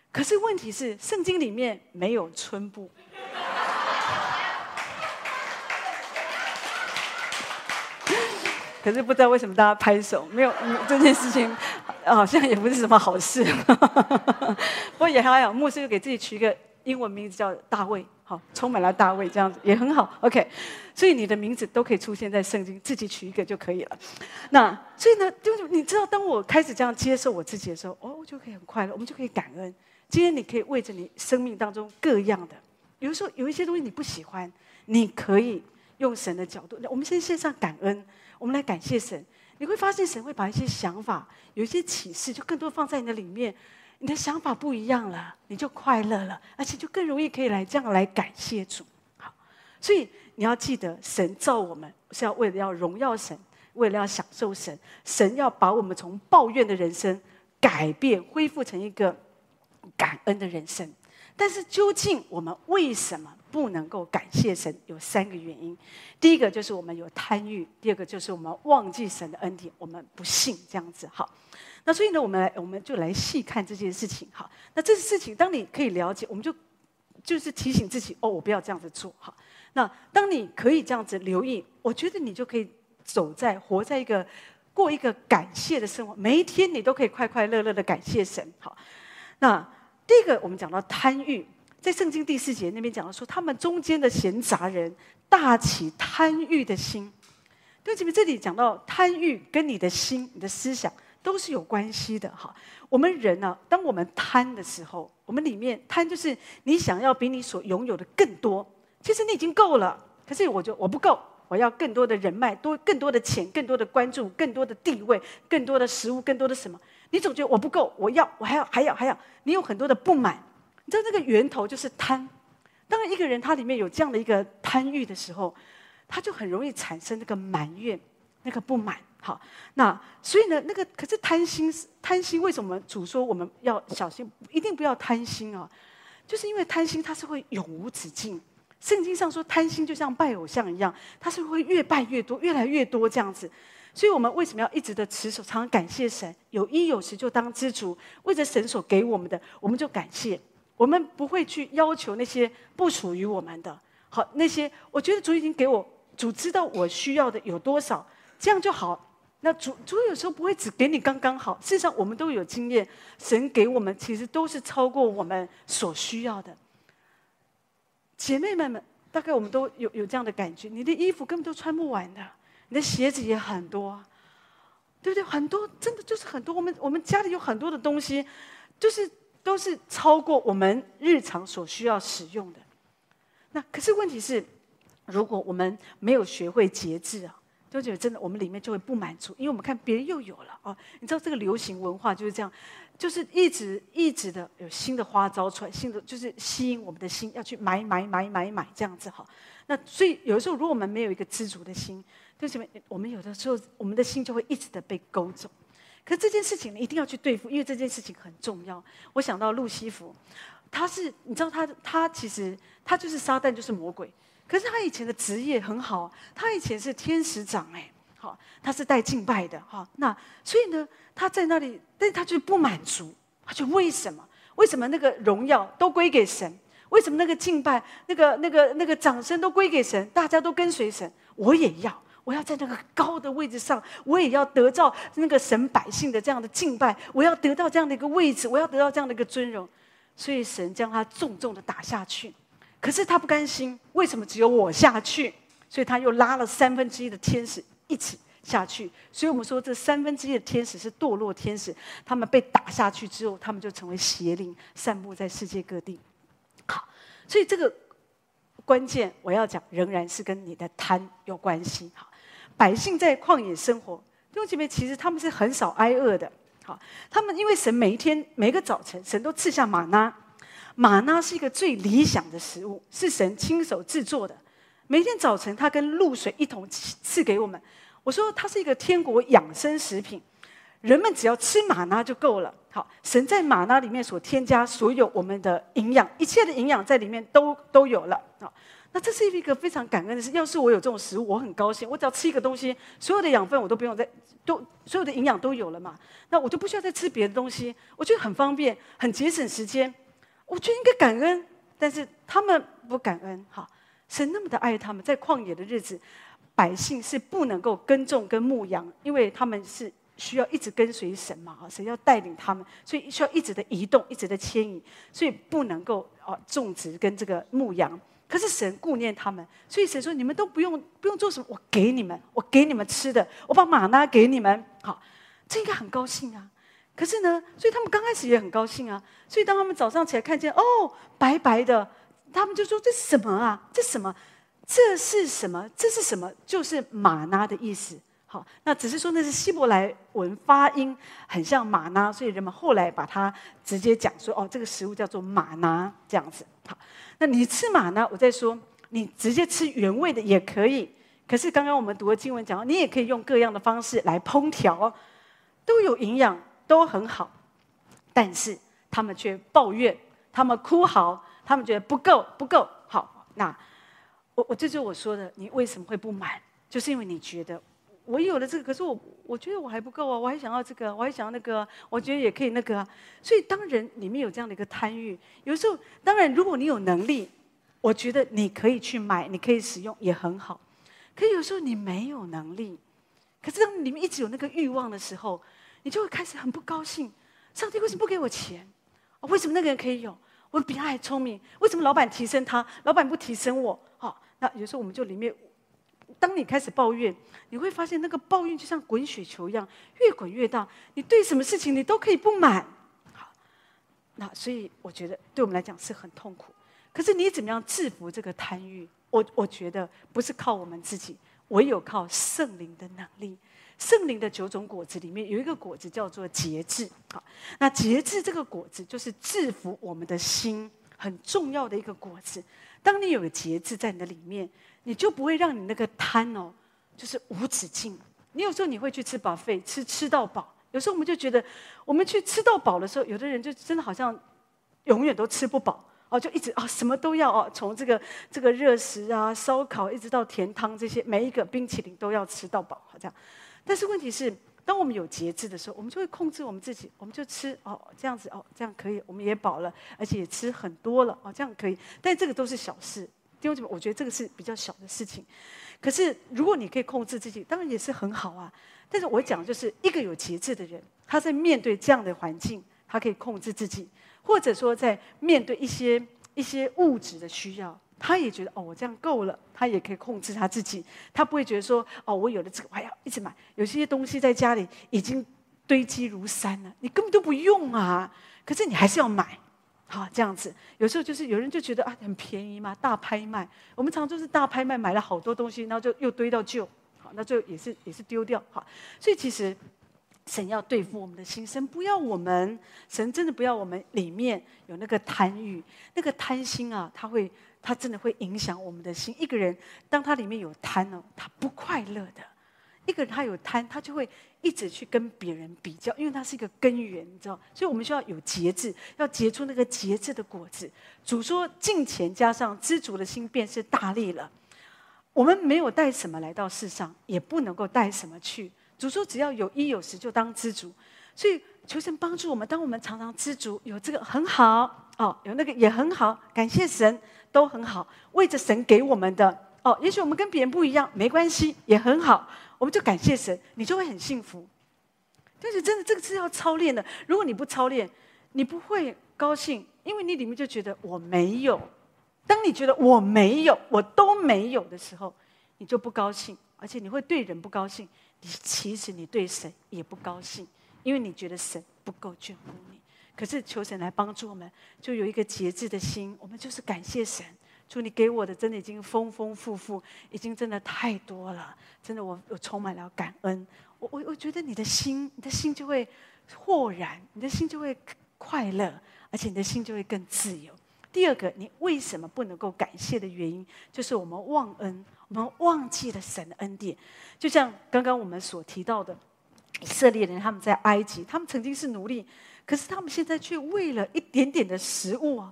可是问题是圣经里面没有春布。可是不知道为什么大家拍手，没有这件事情，好像也不是什么好事。不过也还好，牧师就给自己取一个英文名字叫大卫，好，充满了大卫这样子也很好。OK，所以你的名字都可以出现在圣经，自己取一个就可以了。那所以呢，就是你知道，当我开始这样接受我自己的时候，哦，我就可以很快乐，我们就可以感恩。今天你可以为着你生命当中各样的，有时候有一些东西你不喜欢，你可以用神的角度，我们先献上感恩。我们来感谢神，你会发现神会把一些想法，有一些启示，就更多放在你的里面。你的想法不一样了，你就快乐了，而且就更容易可以来这样来感谢主。好，所以你要记得，神造我们是要为了要荣耀神，为了要享受神。神要把我们从抱怨的人生改变，恢复成一个感恩的人生。但是究竟我们为什么？不能够感谢神，有三个原因。第一个就是我们有贪欲，第二个就是我们忘记神的恩典，我们不信这样子。好，那所以呢，我们来我们就来细看这件事情。好，那这件事情当你可以了解，我们就就是提醒自己哦，我不要这样子做。好，那当你可以这样子留意，我觉得你就可以走在活在一个过一个感谢的生活，每一天你都可以快快乐乐的感谢神。好，那第一个我们讲到贪欲。在圣经第四节那边讲到说，他们中间的闲杂人大起贪欲的心。对不起，这里讲到贪欲跟你的心、你的思想都是有关系的哈。我们人呢、啊，当我们贪的时候，我们里面贪就是你想要比你所拥有的更多。其实你已经够了，可是我就我不够，我要更多的人脉，多更多的钱，更多的关注，更多的地位，更多的食物，更多的什么？你总觉得我不够，我要，我还要，还要，还要。你有很多的不满。你知道那个源头就是贪。当，一个人他里面有这样的一个贪欲的时候，他就很容易产生那个埋怨、那个不满。好，那所以呢，那个可是贪心，贪心为什么主说我们要小心，一定不要贪心啊？就是因为贪心它是会永无止境。圣经上说，贪心就像拜偶像一样，它是会越拜越多，越来越多这样子。所以我们为什么要一直的持守，常常感谢神？有衣有食就当知足，为着神所给我们的，我们就感谢。我们不会去要求那些不属于我们的。好，那些我觉得主已经给我，主知道我需要的有多少，这样就好。那主主有时候不会只给你刚刚好。事实上，我们都有经验，神给我们其实都是超过我们所需要的。姐妹们们，大概我们都有有这样的感觉：你的衣服根本都穿不完的，你的鞋子也很多，对不对？很多，真的就是很多。我们我们家里有很多的东西，就是。都是超过我们日常所需要使用的。那可是问题是，如果我们没有学会节制啊，就觉得真的我们里面就会不满足，因为我们看别人又有了哦。你知道这个流行文化就是这样，就是一直一直的有新的花招出来，新的就是吸引我们的心要去买买买买买这样子哈。那所以有的时候，如果我们没有一个知足的心，为什么我们有的时候我们的心就会一直的被勾走？可这件事情你一定要去对付，因为这件事情很重要。我想到路西弗，他是你知道他他其实他就是撒旦，就是魔鬼。可是他以前的职业很好，他以前是天使长哎，好，他是带敬拜的哈。那所以呢，他在那里，但他就不满足，他就为什么？为什么那个荣耀都归给神？为什么那个敬拜、那个那个那个掌声都归给神？大家都跟随神，我也要。我要在那个高的位置上，我也要得到那个神百姓的这样的敬拜，我要得到这样的一个位置，我要得到这样的一个尊荣。所以神将他重重的打下去，可是他不甘心，为什么只有我下去？所以他又拉了三分之一的天使一起下去。所以我们说，这三分之一的天使是堕落天使，他们被打下去之后，他们就成为邪灵，散布在世界各地。好，所以这个关键我要讲，仍然是跟你的贪有关系。好，百姓在旷野生活，弟兄姐妹，其实他们是很少挨饿的。好他们因为神每一天每个早晨，神都赐下玛拿，玛拿是一个最理想的食物，是神亲手制作的。每天早晨，他跟露水一同赐给我们。我说，它是一个天国养生食品，人们只要吃玛拿就够了。好，神在玛拿里面所添加所有我们的营养，一切的营养在里面都都有了。好。那这是一个非常感恩的事。要是我有这种食物，我很高兴。我只要吃一个东西，所有的养分我都不用再，都所有的营养都有了嘛。那我就不需要再吃别的东西，我觉得很方便，很节省时间。我觉得应该感恩，但是他们不感恩。哈，神那么的爱他们，在旷野的日子，百姓是不能够耕种跟牧羊，因为他们是需要一直跟随神嘛。哈，神要带领他们，所以需要一直的移动，一直的迁移，所以不能够啊种植跟这个牧羊。可是神顾念他们，所以神说：“你们都不用不用做什么，我给你们，我给你们吃的，我把玛拿给你们。”好，这应该很高兴啊。可是呢，所以他们刚开始也很高兴啊。所以当他们早上起来看见哦白白的，他们就说：“这是什么啊？这什么？这是什么？这是什么？就是玛拿的意思。”好，那只是说那是希伯来文发音很像玛拿，所以人们后来把它直接讲说：“哦，这个食物叫做玛拿。”这样子。那你吃马呢，我再说，你直接吃原味的也可以。可是刚刚我们读的经文讲，你也可以用各样的方式来烹调，都有营养，都很好。但是他们却抱怨，他们哭嚎，他们觉得不够，不够。好，那我我这就我说的，你为什么会不满？就是因为你觉得我有了这个，可是我我觉得我还不够啊，我还想要这个，我还想要那个，我觉得也可以那个啊。所以当人里面有这样的一个贪欲，有时候。当然，如果你有能力，我觉得你可以去买，你可以使用，也很好。可有时候你没有能力，可是当里面一直有那个欲望的时候，你就会开始很不高兴。上帝为什么不给我钱？为什么那个人可以有？我比他还聪明，为什么老板提升他，老板不提升我？好，那有时候我们就里面，当你开始抱怨，你会发现那个抱怨就像滚雪球一样，越滚越大。你对什么事情你都可以不满。好那所以我觉得对我们来讲是很痛苦，可是你怎么样制服这个贪欲？我我觉得不是靠我们自己，唯有靠圣灵的能力。圣灵的九种果子里面有一个果子叫做节制。好，那节制这个果子就是制服我们的心很重要的一个果子。当你有节制在你的里面，你就不会让你那个贪哦，就是无止境。你有时候你会去吃 buffet，吃吃到饱。有时候我们就觉得，我们去吃到饱的时候，有的人就真的好像永远都吃不饱哦，就一直啊什么都要哦，从这个这个热食啊、烧烤一直到甜汤这些，每一个冰淇淋都要吃到饱，好像。但是问题是，当我们有节制的时候，我们就会控制我们自己，我们就吃哦这样子哦这样可以，我们也饱了，而且也吃很多了哦这样可以。但这个都是小事，弟兄姐妹，我觉得这个是比较小的事情。可是如果你可以控制自己，当然也是很好啊。但是我讲就是一个有节制的人，他在面对这样的环境，他可以控制自己；或者说在面对一些一些物质的需要，他也觉得哦，我这样够了，他也可以控制他自己。他不会觉得说哦，我有了这个，我要一直买。有些东西在家里已经堆积如山了，你根本都不用啊，可是你还是要买。好，这样子，有时候就是有人就觉得啊，很便宜嘛，大拍卖。我们常常就是大拍卖买了好多东西，然后就又堆到旧。好那最后也是也是丢掉哈，所以其实神要对付我们的心，神不要我们，神真的不要我们里面有那个贪欲，那个贪心啊，他会他真的会影响我们的心。一个人当他里面有贪哦，他不快乐的。一个人他有贪，他就会一直去跟别人比较，因为它是一个根源，你知道。所以我们需要有节制，要结出那个节制的果子。主说：“敬虔加上知足的心，便是大利了。”我们没有带什么来到世上，也不能够带什么去。主说：“只要有衣有食，就当知足。”所以求神帮助我们。当我们常常知足，有这个很好哦，有那个也很好，感谢神都很好。为着神给我们的，哦，也许我们跟别人不一样，没关系，也很好，我们就感谢神，你就会很幸福。但是真的，这个是要操练的。如果你不操练，你不会高兴，因为你里面就觉得我没有。当你觉得我没有，我都没有的时候，你就不高兴，而且你会对人不高兴。你其实你对神也不高兴，因为你觉得神不够眷顾你。可是求神来帮助我们，就有一个节制的心。我们就是感谢神，主你给我的真的已经丰丰富富，已经真的太多了。真的我，我充满了感恩。我我我觉得你的心，你的心就会豁然，你的心就会快乐，而且你的心就会更自由。第二个，你为什么不能够感谢的原因，就是我们忘恩，我们忘记了神的恩典。就像刚刚我们所提到的，以色列人他们在埃及，他们曾经是奴隶。可是他们现在却为了一点点的食物啊，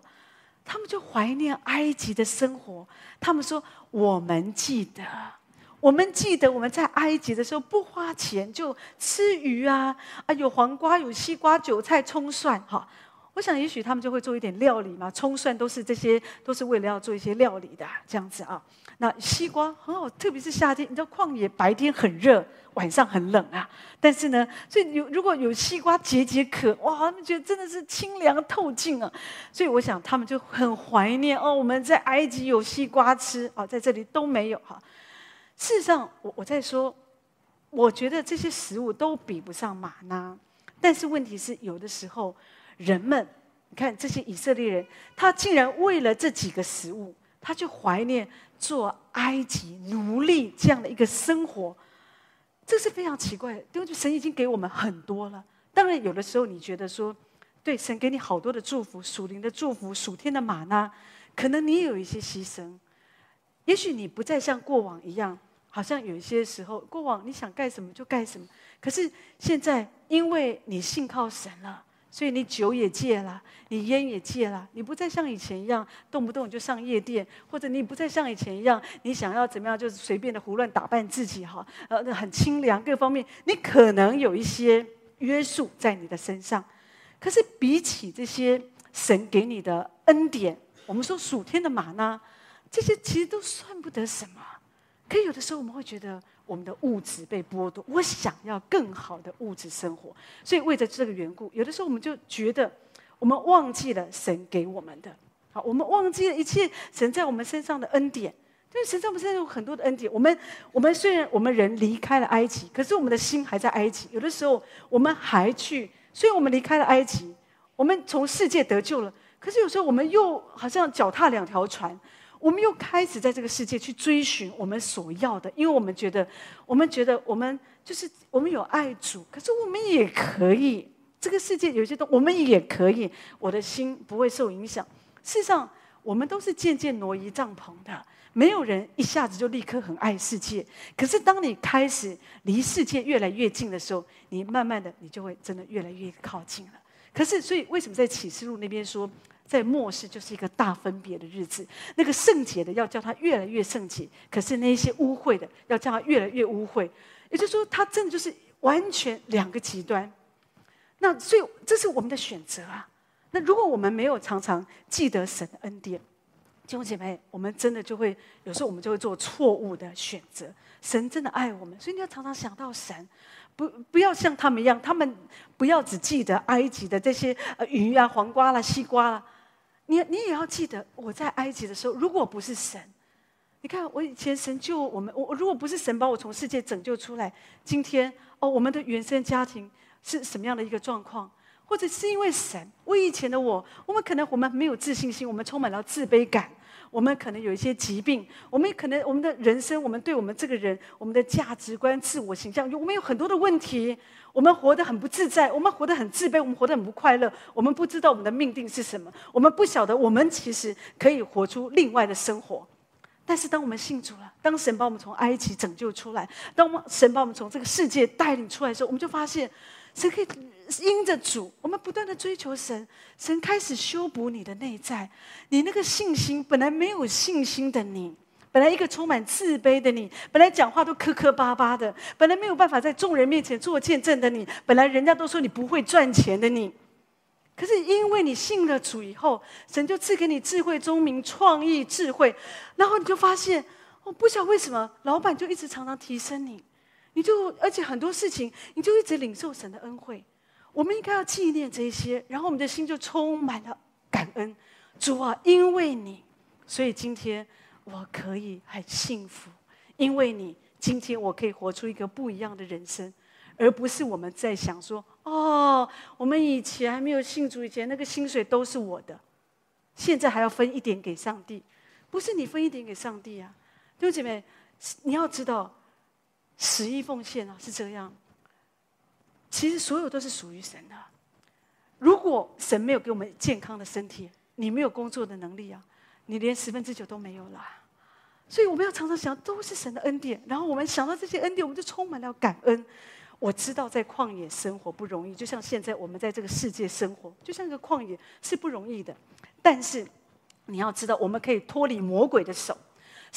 他们就怀念埃及的生活。他们说：“我们记得，我们记得我们在埃及的时候不花钱就吃鱼啊，啊有黄瓜、有西瓜、韭菜、葱蒜。”哈，我想也许他们就会做一点料理嘛。葱蒜都是这些，都是为了要做一些料理的这样子啊。那西瓜很好，特别是夏天，你知道旷野白天很热。晚上很冷啊，但是呢，所以有如果有西瓜解解渴，哇，他们觉得真的是清凉透净啊。所以我想他们就很怀念哦，我们在埃及有西瓜吃啊，在这里都没有哈。事实上，我我在说，我觉得这些食物都比不上玛纳，但是问题是，有的时候人们，你看这些以色列人，他竟然为了这几个食物，他就怀念做埃及奴隶这样的一个生活。这是非常奇怪的，因为神已经给我们很多了。当然，有的时候你觉得说，对，神给你好多的祝福，属灵的祝福，属天的玛纳，可能你也有一些牺牲。也许你不再像过往一样，好像有一些时候，过往你想干什么就干什么。可是现在，因为你信靠神了。所以你酒也戒了，你烟也戒了，你不再像以前一样动不动就上夜店，或者你不再像以前一样，你想要怎么样就是随便的胡乱打扮自己哈，呃，很清凉各方面，你可能有一些约束在你的身上。可是比起这些神给你的恩典，我们说属天的玛呢，这些其实都算不得什么。可有的时候我们会觉得。我们的物质被剥夺，我想要更好的物质生活，所以为着这个缘故，有的时候我们就觉得我们忘记了神给我们的，好，我们忘记了一切神在我们身上的恩典。就是神在我们身上有很多的恩典。我们我们虽然我们人离开了埃及，可是我们的心还在埃及。有的时候我们还去，虽然我们离开了埃及，我们从世界得救了，可是有时候我们又好像脚踏两条船。我们又开始在这个世界去追寻我们所要的，因为我们觉得，我们觉得我们就是我们有爱主，可是我们也可以，这个世界有些东我们也可以，我的心不会受影响。事实上，我们都是渐渐挪移帐篷的，没有人一下子就立刻很爱世界。可是当你开始离世界越来越近的时候，你慢慢的你就会真的越来越靠近了。可是，所以为什么在启示录那边说？在末世就是一个大分别的日子，那个圣洁的要叫他越来越圣洁，可是那些污秽的要叫他越来越污秽。也就是说，他真的就是完全两个极端。那所以这是我们的选择啊。那如果我们没有常常记得神的恩典，弟兄姐妹，我们真的就会有时候我们就会做错误的选择。神真的爱我们，所以你要常常想到神。不，不要像他们一样，他们不要只记得埃及的这些呃鱼啊、黄瓜啦、西瓜啦。你你也要记得，我在埃及的时候，如果不是神，你看我以前神救我们，我如果不是神把我从世界拯救出来，今天哦，我们的原生家庭是什么样的一个状况？或者是因为神，我以前的我，我们可能我们没有自信心，我们充满了自卑感。我们可能有一些疾病，我们可能我们的人生，我们对我们这个人，我们的价值观、自我形象，我们有很多的问题。我们活得很不自在，我们活得很自卑，我们活得很不快乐。我们不知道我们的命定是什么，我们不晓得我们其实可以活出另外的生活。但是当我们信主了，当神把我们从埃及拯救出来，当神把我们从这个世界带领出来的时候，我们就发现。神可以因着主，我们不断的追求神，神开始修补你的内在。你那个信心本来没有信心的你，本来一个充满自卑的你，本来讲话都磕磕巴巴的，本来没有办法在众人面前做见证的你，本来人家都说你不会赚钱的你，可是因为你信了主以后，神就赐给你智慧、聪明、创意、智慧，然后你就发现。我不晓得为什么老板就一直常常提升你，你就而且很多事情你就一直领受神的恩惠。我们应该要纪念这些，然后我们的心就充满了感恩。主啊，因为你，所以今天我可以很幸福。因为你，今天我可以活出一个不一样的人生，而不是我们在想说：哦，我们以前还没有信主以前，那个薪水都是我的，现在还要分一点给上帝。不是你分一点给上帝啊，弟兄姐妹，你要知道，十一奉献啊是这样。其实所有都是属于神的。如果神没有给我们健康的身体，你没有工作的能力啊，你连十分之九都没有了。所以我们要常常想，都是神的恩典。然后我们想到这些恩典，我们就充满了感恩。我知道在旷野生活不容易，就像现在我们在这个世界生活，就像一个旷野是不容易的。但是你要知道，我们可以脱离魔鬼的手。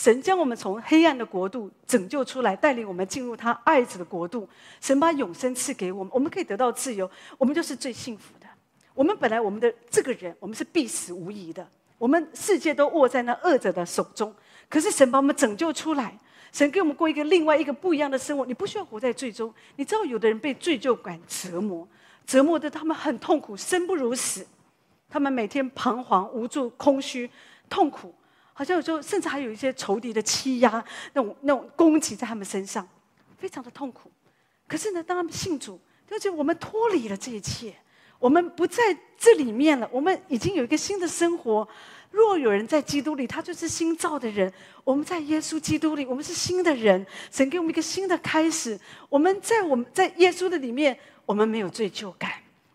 神将我们从黑暗的国度拯救出来，带领我们进入他爱子的国度。神把永生赐给我们，我们可以得到自由，我们就是最幸福的。我们本来我们的这个人，我们是必死无疑的。我们世界都握在那恶者的手中，可是神把我们拯救出来，神给我们过一个另外一个不一样的生活。你不需要活在罪中。你知道，有的人被罪疚感折磨，折磨得他们很痛苦，生不如死。他们每天彷徨无助、空虚、痛苦。好像有时候，甚至还有一些仇敌的欺压，那种那种攻击在他们身上，非常的痛苦。可是呢，当他们信主，而且我们脱离了这一切，我们不在这里面了，我们已经有一个新的生活。若有人在基督里，他就是新造的人。我们在耶稣基督里，我们是新的人。神给我们一个新的开始。我们在我们在耶稣的里面，我们没有罪疚感。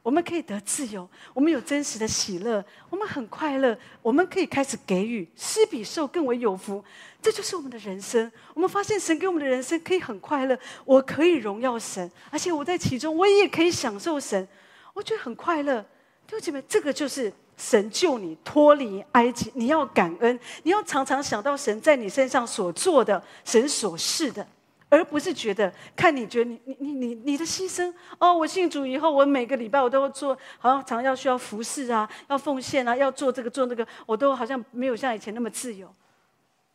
我们可以得自由，我们有真实的喜乐，我们很快乐，我们可以开始给予，施比受更为有福，这就是我们的人生。我们发现神给我们的人生可以很快乐，我可以荣耀神，而且我在其中我也可以享受神，我觉得很快乐。弟兄姐妹，这个就是神救你脱离埃及，你要感恩，你要常常想到神在你身上所做的，神所示的。而不是觉得看你觉得你你你你你的牺牲哦，我信主以后，我每个礼拜我都要做，好像常要需要服侍啊，要奉献啊，要做这个做那个，我都好像没有像以前那么自由。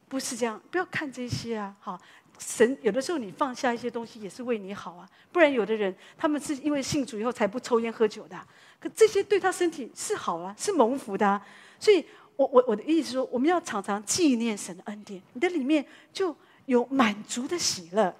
不是这样，不要看这些啊。好，神有的时候你放下一些东西也是为你好啊。不然有的人他们是因为信主以后才不抽烟喝酒的，可这些对他身体是好啊，是蒙福的啊。所以我我我的意思说，我们要常常纪念神的恩典，你的里面就。有满足的喜乐。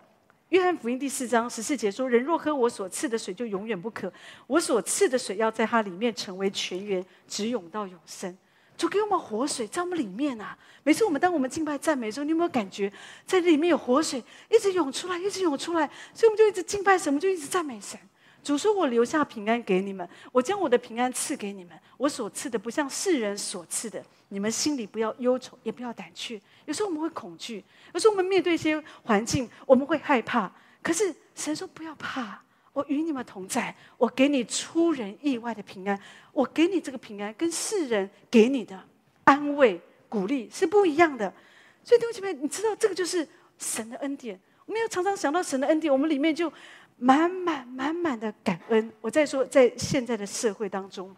约翰福音第四章十四节说：“人若喝我所赐的水，就永远不渴。我所赐的水要在它里面成为泉源，直涌到永生。”主给我们活水在我们里面啊！每次我们当我们敬拜赞美的时候，你有没有感觉在里面有活水一直涌出来，一直涌出来？所以我们就一直敬拜神，我们就一直赞美神。主说：“我留下平安给你们，我将我的平安赐给你们。我所赐的不像世人所赐的。你们心里不要忧愁，也不要胆怯。”有时候我们会恐惧，有时候我们面对一些环境，我们会害怕。可是神说不要怕，我与你们同在，我给你出人意外的平安，我给你这个平安，跟世人给你的安慰、鼓励是不一样的。所以弟兄姐妹，你知道这个就是神的恩典。我们要常常想到神的恩典，我们里面就满满满满的感恩。我再说，在现在的社会当中，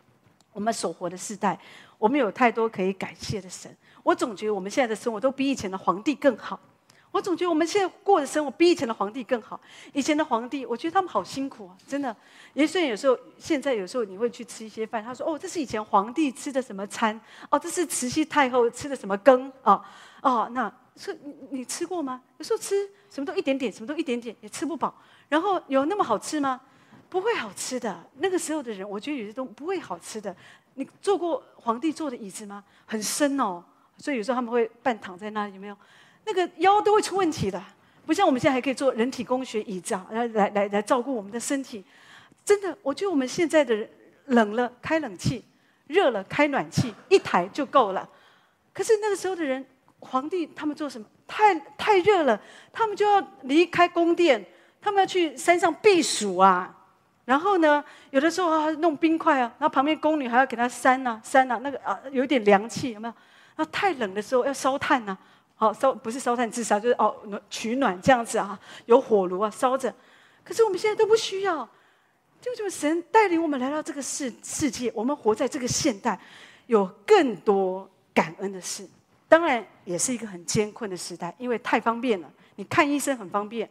我们所活的时代，我们有太多可以感谢的神。我总觉得我们现在的生活都比以前的皇帝更好。我总觉得我们现在过的生活比以前的皇帝更好。以前的皇帝，我觉得他们好辛苦啊，真的。也虽然有时候，现在有时候你会去吃一些饭，他说：“哦，这是以前皇帝吃的什么餐？哦，这是慈禧太后吃的什么羹？哦，哦，那是你你吃过吗？有时候吃什么都一点点，什么都一点点，也吃不饱。然后有那么好吃吗？不会好吃的。那个时候的人，我觉得有些东西不会好吃的。你坐过皇帝坐的椅子吗？很深哦。”所以有时候他们会半躺在那里，有没有？那个腰都会出问题的，不像我们现在还可以做人体工学椅子啊，来来来来照顾我们的身体。真的，我觉得我们现在的人冷了开冷气，热了开暖气，一台就够了。可是那个时候的人，皇帝他们做什么？太太热了，他们就要离开宫殿，他们要去山上避暑啊。然后呢，有的时候啊弄冰块啊，然后旁边宫女还要给他扇啊扇啊，那个啊有点凉气，有没有？那太冷的时候要烧炭呐、好烧不是烧炭自杀，就是哦取暖这样子啊，有火炉啊烧着。可是我们现在都不需要，就就神带领我们来到这个世世界，我们活在这个现代，有更多感恩的事。当然也是一个很艰困的时代，因为太方便了，你看医生很方便，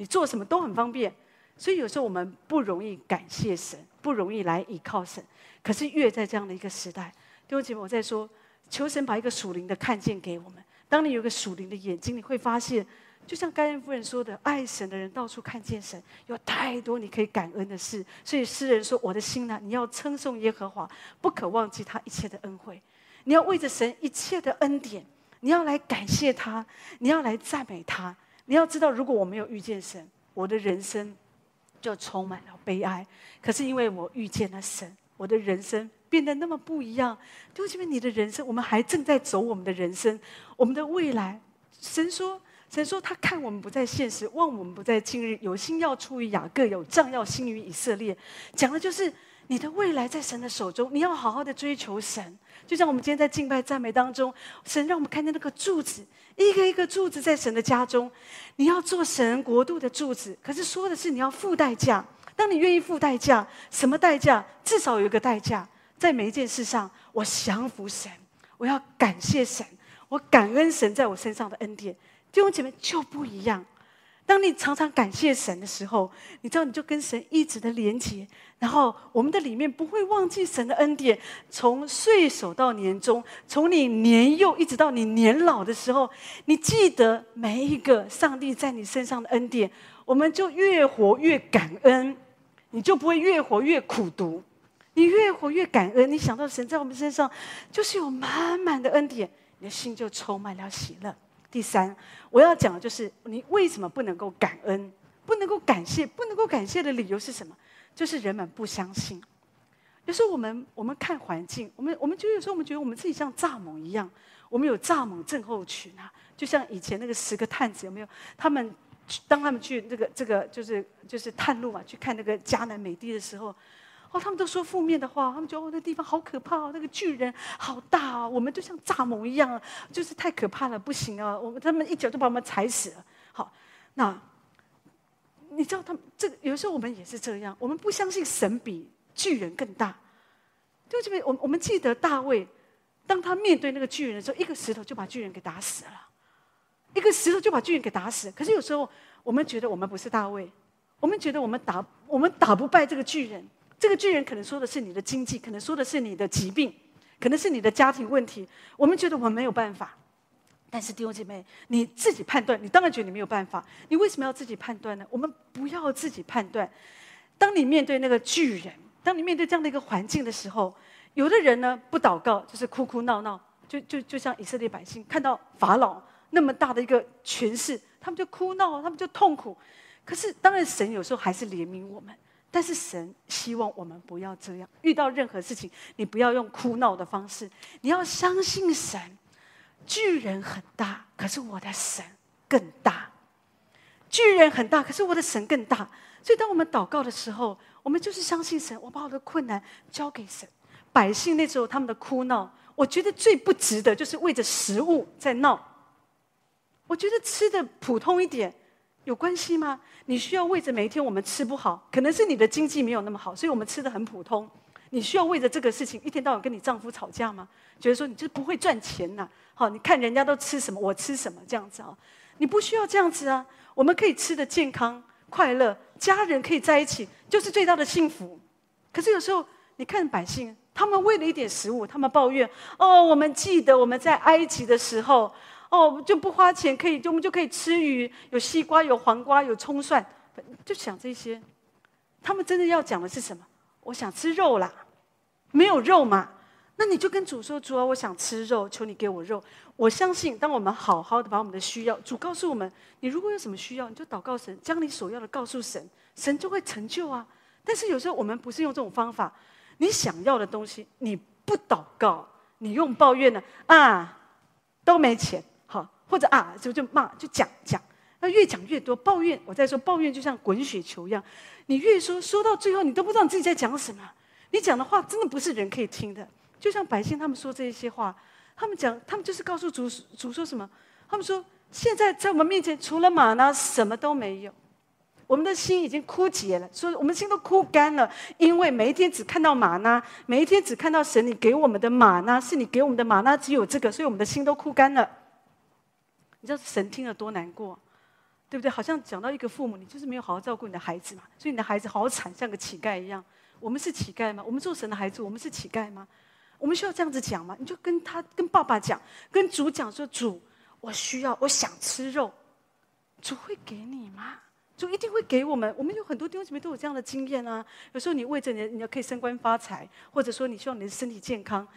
你做什么都很方便，所以有时候我们不容易感谢神，不容易来依靠神。可是越在这样的一个时代，弟兄姐妹，我在说，求神把一个属灵的看见给我们。当你有个属灵的眼睛，你会发现，就像甘恩夫人说的，爱神的人到处看见神，有太多你可以感恩的事。所以诗人说：“我的心呐，你要称颂耶和华，不可忘记他一切的恩惠。你要为着神一切的恩典，你要来感谢他，你要来赞美他。你要知道，如果我没有遇见神，我的人生就充满了悲哀。可是因为我遇见了神。”我的人生变得那么不一样，就因为你的人生，我们还正在走我们的人生，我们的未来。神说，神说他看我们不在现实，望我们不在今日，有心要出于雅各，有杖要兴于以色列。讲的就是你的未来在神的手中，你要好好的追求神。就像我们今天在敬拜赞美当中，神让我们看见那个柱子，一个一个柱子在神的家中，你要做神国度的柱子。可是说的是你要付代价。当你愿意付代价，什么代价？至少有一个代价，在每一件事上，我降服神，我要感谢神，我感恩神在我身上的恩典。弟兄姐妹就不一样。当你常常感谢神的时候，你知道你就跟神一直的连结，然后我们的里面不会忘记神的恩典。从岁首到年终，从你年幼一直到你年老的时候，你记得每一个上帝在你身上的恩典，我们就越活越感恩。你就不会越活越苦毒，你越活越感恩。你想到神在我们身上，就是有满满的恩典，你的心就充满了喜乐。第三，我要讲的就是你为什么不能够感恩，不能够感谢，不能够感谢的理由是什么？就是人们不相信。有时候我们我们看环境，我们我们就有时候我们觉得我们自己像蚱蜢一样，我们有蚱蜢症候群啊，就像以前那个十个探子有没有？他们。当他们去这个这个就是就是探路嘛，去看那个迦南美地的时候，哦，他们都说负面的话，他们觉得哦，那地方好可怕哦，那个巨人好大哦，我们就像蚱蜢一样，就是太可怕了，不行啊，我们他们一脚就把我们踩死了。好，那你知道他们这个有时候我们也是这样，我们不相信神比巨人更大。就这边，我我们记得大卫，当他面对那个巨人的时候，一个石头就把巨人给打死了。一个石头就把巨人给打死。可是有时候我们觉得我们不是大卫，我们觉得我们打我们打不败这个巨人。这个巨人可能说的是你的经济，可能说的是你的疾病，可能是你的家庭问题。我们觉得我们没有办法。但是弟兄姐妹，你自己判断，你当然觉得你没有办法。你为什么要自己判断呢？我们不要自己判断。当你面对那个巨人，当你面对这样的一个环境的时候，有的人呢不祷告，就是哭哭闹闹，就就就像以色列百姓看到法老。那么大的一个权势，他们就哭闹，他们就痛苦。可是，当然，神有时候还是怜悯我们。但是，神希望我们不要这样。遇到任何事情，你不要用哭闹的方式，你要相信神。巨人很大，可是我的神更大。巨人很大，可是我的神更大。所以，当我们祷告的时候，我们就是相信神。我把我的困难交给神。百姓那时候他们的哭闹，我觉得最不值得，就是为着食物在闹。我觉得吃的普通一点有关系吗？你需要为着每一天我们吃不好，可能是你的经济没有那么好，所以我们吃的很普通。你需要为着这个事情一天到晚跟你丈夫吵架吗？觉得说你就不会赚钱呐？好，你看人家都吃什么，我吃什么这样子啊？你不需要这样子啊。我们可以吃的健康、快乐，家人可以在一起，就是最大的幸福。可是有时候你看百姓，他们为了一点食物，他们抱怨：哦，我们记得我们在埃及的时候。哦，就不花钱可以，就我们就可以吃鱼，有西瓜，有黄瓜，有葱蒜，就想这些。他们真的要讲的是什么？我想吃肉啦，没有肉嘛？那你就跟主说：主啊，我想吃肉，求你给我肉。我相信，当我们好好的把我们的需要，主告诉我们，你如果有什么需要，你就祷告神，将你所要的告诉神，神就会成就啊。但是有时候我们不是用这种方法，你想要的东西，你不祷告，你用抱怨的啊，都没钱。或者啊，就就骂，就讲讲，那越讲越多，抱怨。我在说抱怨，就像滚雪球一样，你越说，说到最后，你都不知道你自己在讲什么。你讲的话真的不是人可以听的。就像百姓他们说这些话，他们讲，他们就是告诉主，主说什么？他们说，现在在我们面前除了吗哪，什么都没有。我们的心已经枯竭了，所以我们心都枯干了，因为每一天只看到吗哪，每一天只看到神你给我们的吗哪，是你给我们的吗哪，只有这个，所以我们的心都枯干了。你知道神听了多难过，对不对？好像讲到一个父母，你就是没有好好照顾你的孩子嘛，所以你的孩子好惨，像个乞丐一样。我们是乞丐吗？我们做神的孩子，我们是乞丐吗？我们需要这样子讲吗？你就跟他、跟爸爸讲，跟主讲说：“主，我需要，我想吃肉，主会给你吗？主一定会给我们。我们有很多弟兄姊妹都有这样的经验啊。有时候你为着你，你要可以升官发财，或者说你希望你的身体健康，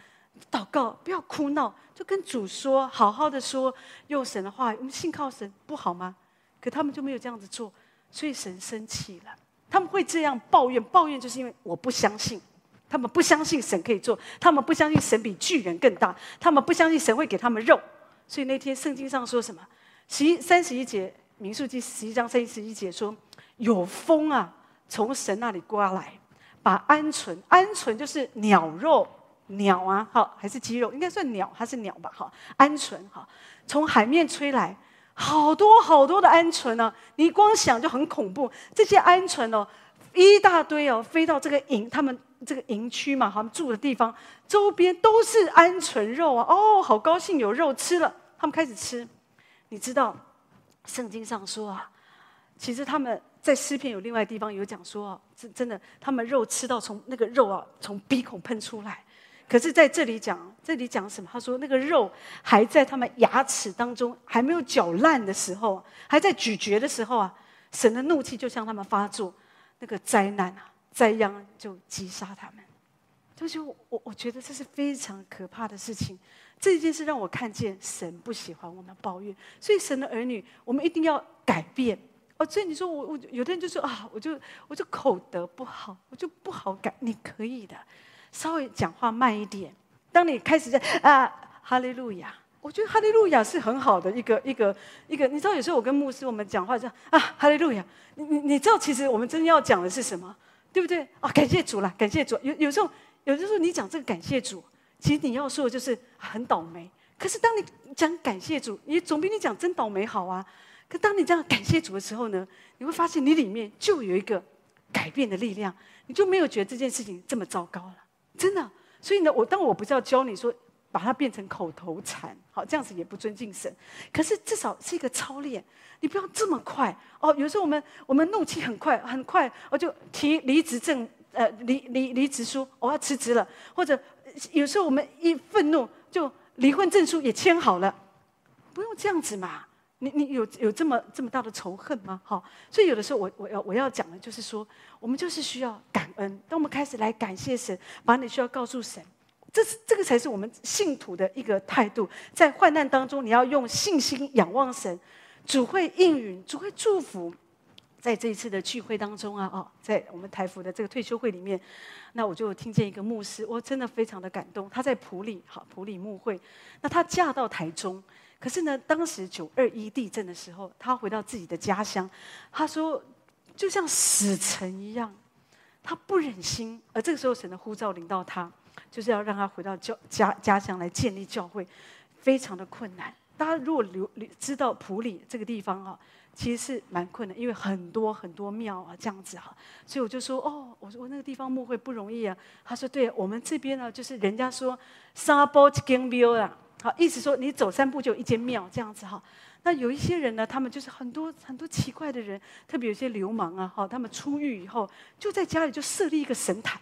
祷告，不要哭闹，就跟主说，好好的说，用神的话，我们信靠神，不好吗？可他们就没有这样子做，所以神生气了。他们会这样抱怨，抱怨就是因为我不相信。”他们不相信神可以做，他们不相信神比巨人更大，他们不相信神会给他们肉。所以那天圣经上说什么？十一三十一节，民数记十一章三十一节说，有风啊，从神那里刮来，把鹌鹑，鹌鹑就是鸟肉，鸟啊，好还是鸡肉？应该算鸟，它是鸟吧？哈，鹌鹑哈，从海面吹来，好多好多的鹌鹑呢，你光想就很恐怖。这些鹌鹑哦，一大堆哦，飞到这个营，他们。这个营区嘛，他们住的地方周边都是鹌鹑肉啊！哦，好高兴有肉吃了，他们开始吃。你知道，圣经上说啊，其实他们在诗篇有另外地方有讲说啊，真真的，他们肉吃到从那个肉啊从鼻孔喷出来。可是在这里讲，这里讲什么？他说那个肉还在他们牙齿当中还没有嚼烂的时候，还在咀嚼的时候啊，神的怒气就向他们发作，那个灾难啊！灾殃就击杀他们，就是我我觉得这是非常可怕的事情。这件事让我看见神不喜欢我们抱怨，所以神的儿女，我们一定要改变。哦，所以你说我我有的人就说啊，我就我就口德不好，我就不好改。你可以的，稍微讲话慢一点。当你开始在啊，哈利路亚，我觉得哈利路亚是很好的一个一个一个。你知道有时候我跟牧师我们讲话这样啊，哈利路亚，你你你知道其实我们真的要讲的是什么？对不对啊？感谢主了，感谢主。有有时候，有的时候你讲这个感谢主，其实你要说的就是很倒霉。可是当你讲感谢主，你总比你讲真倒霉好啊。可当你这样感谢主的时候呢，你会发现你里面就有一个改变的力量，你就没有觉得这件事情这么糟糕了，真的。所以呢，我当我不是要教你说。把它变成口头禅，好，这样子也不尊敬神。可是至少是一个操练，你不要这么快哦。有时候我们我们怒气很快，很快我就提离职证，呃，离离离职书，我要辞职了。或者有时候我们一愤怒，就离婚证书也签好了，不用这样子嘛。你你有有这么这么大的仇恨吗？好，所以有的时候我我要我要讲的就是说，我们就是需要感恩。当我们开始来感谢神，把你需要告诉神。这是这个才是我们信徒的一个态度，在患难当中，你要用信心仰望神，主会应允，主会祝福。在这一次的聚会当中啊，哦，在我们台福的这个退休会里面，那我就听见一个牧师，我真的非常的感动。他在普里，好普里牧会，那他嫁到台中，可是呢，当时九二一地震的时候，他回到自己的家乡，他说就像死神一样，他不忍心。而这个时候，神的呼召临到他。就是要让他回到教家家乡来建立教会，非常的困难。大家如果留知道普里这个地方啊，其实是蛮困难，因为很多很多庙啊这样子哈。所以我就说哦，我说我那个地方牧会不容易啊。他说对，我们这边呢，就是人家说三步一间庙啊，好，意思说你走三步就一间庙这样子哈。那有一些人呢，他们就是很多很多奇怪的人，特别有些流氓啊，哈，他们出狱以后就在家里就设立一个神坛。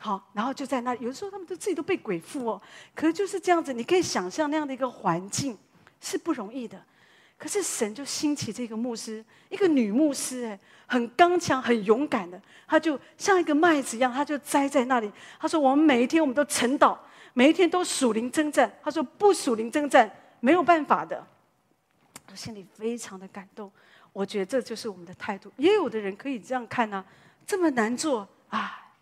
好，然后就在那，有的时候他们都自己都被鬼附哦。可是就是这样子，你可以想象那样的一个环境是不容易的。可是神就兴起这个牧师，一个女牧师，哎，很刚强、很勇敢的，她就像一个麦子一样，她就栽在那里。她说：“我们每一天我们都晨祷，每一天都属灵征战。”他说：“不属灵征战没有办法的。”我心里非常的感动。我觉得这就是我们的态度。也有的人可以这样看呢、这么难做啊。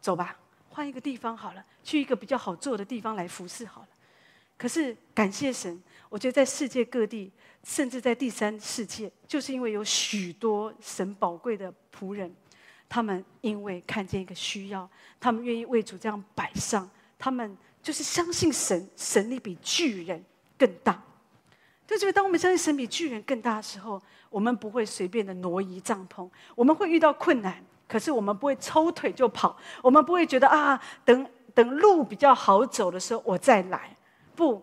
走吧，换一个地方好了，去一个比较好做的地方来服侍好了。可是感谢神，我觉得在世界各地，甚至在第三世界，就是因为有许多神宝贵的仆人，他们因为看见一个需要，他们愿意为主这样摆上，他们就是相信神，神力比巨人更大。就觉得当我们相信神比巨人更大的时候，我们不会随便的挪移帐篷，我们会遇到困难，可是我们不会抽腿就跑，我们不会觉得啊，等等路比较好走的时候我再来。不，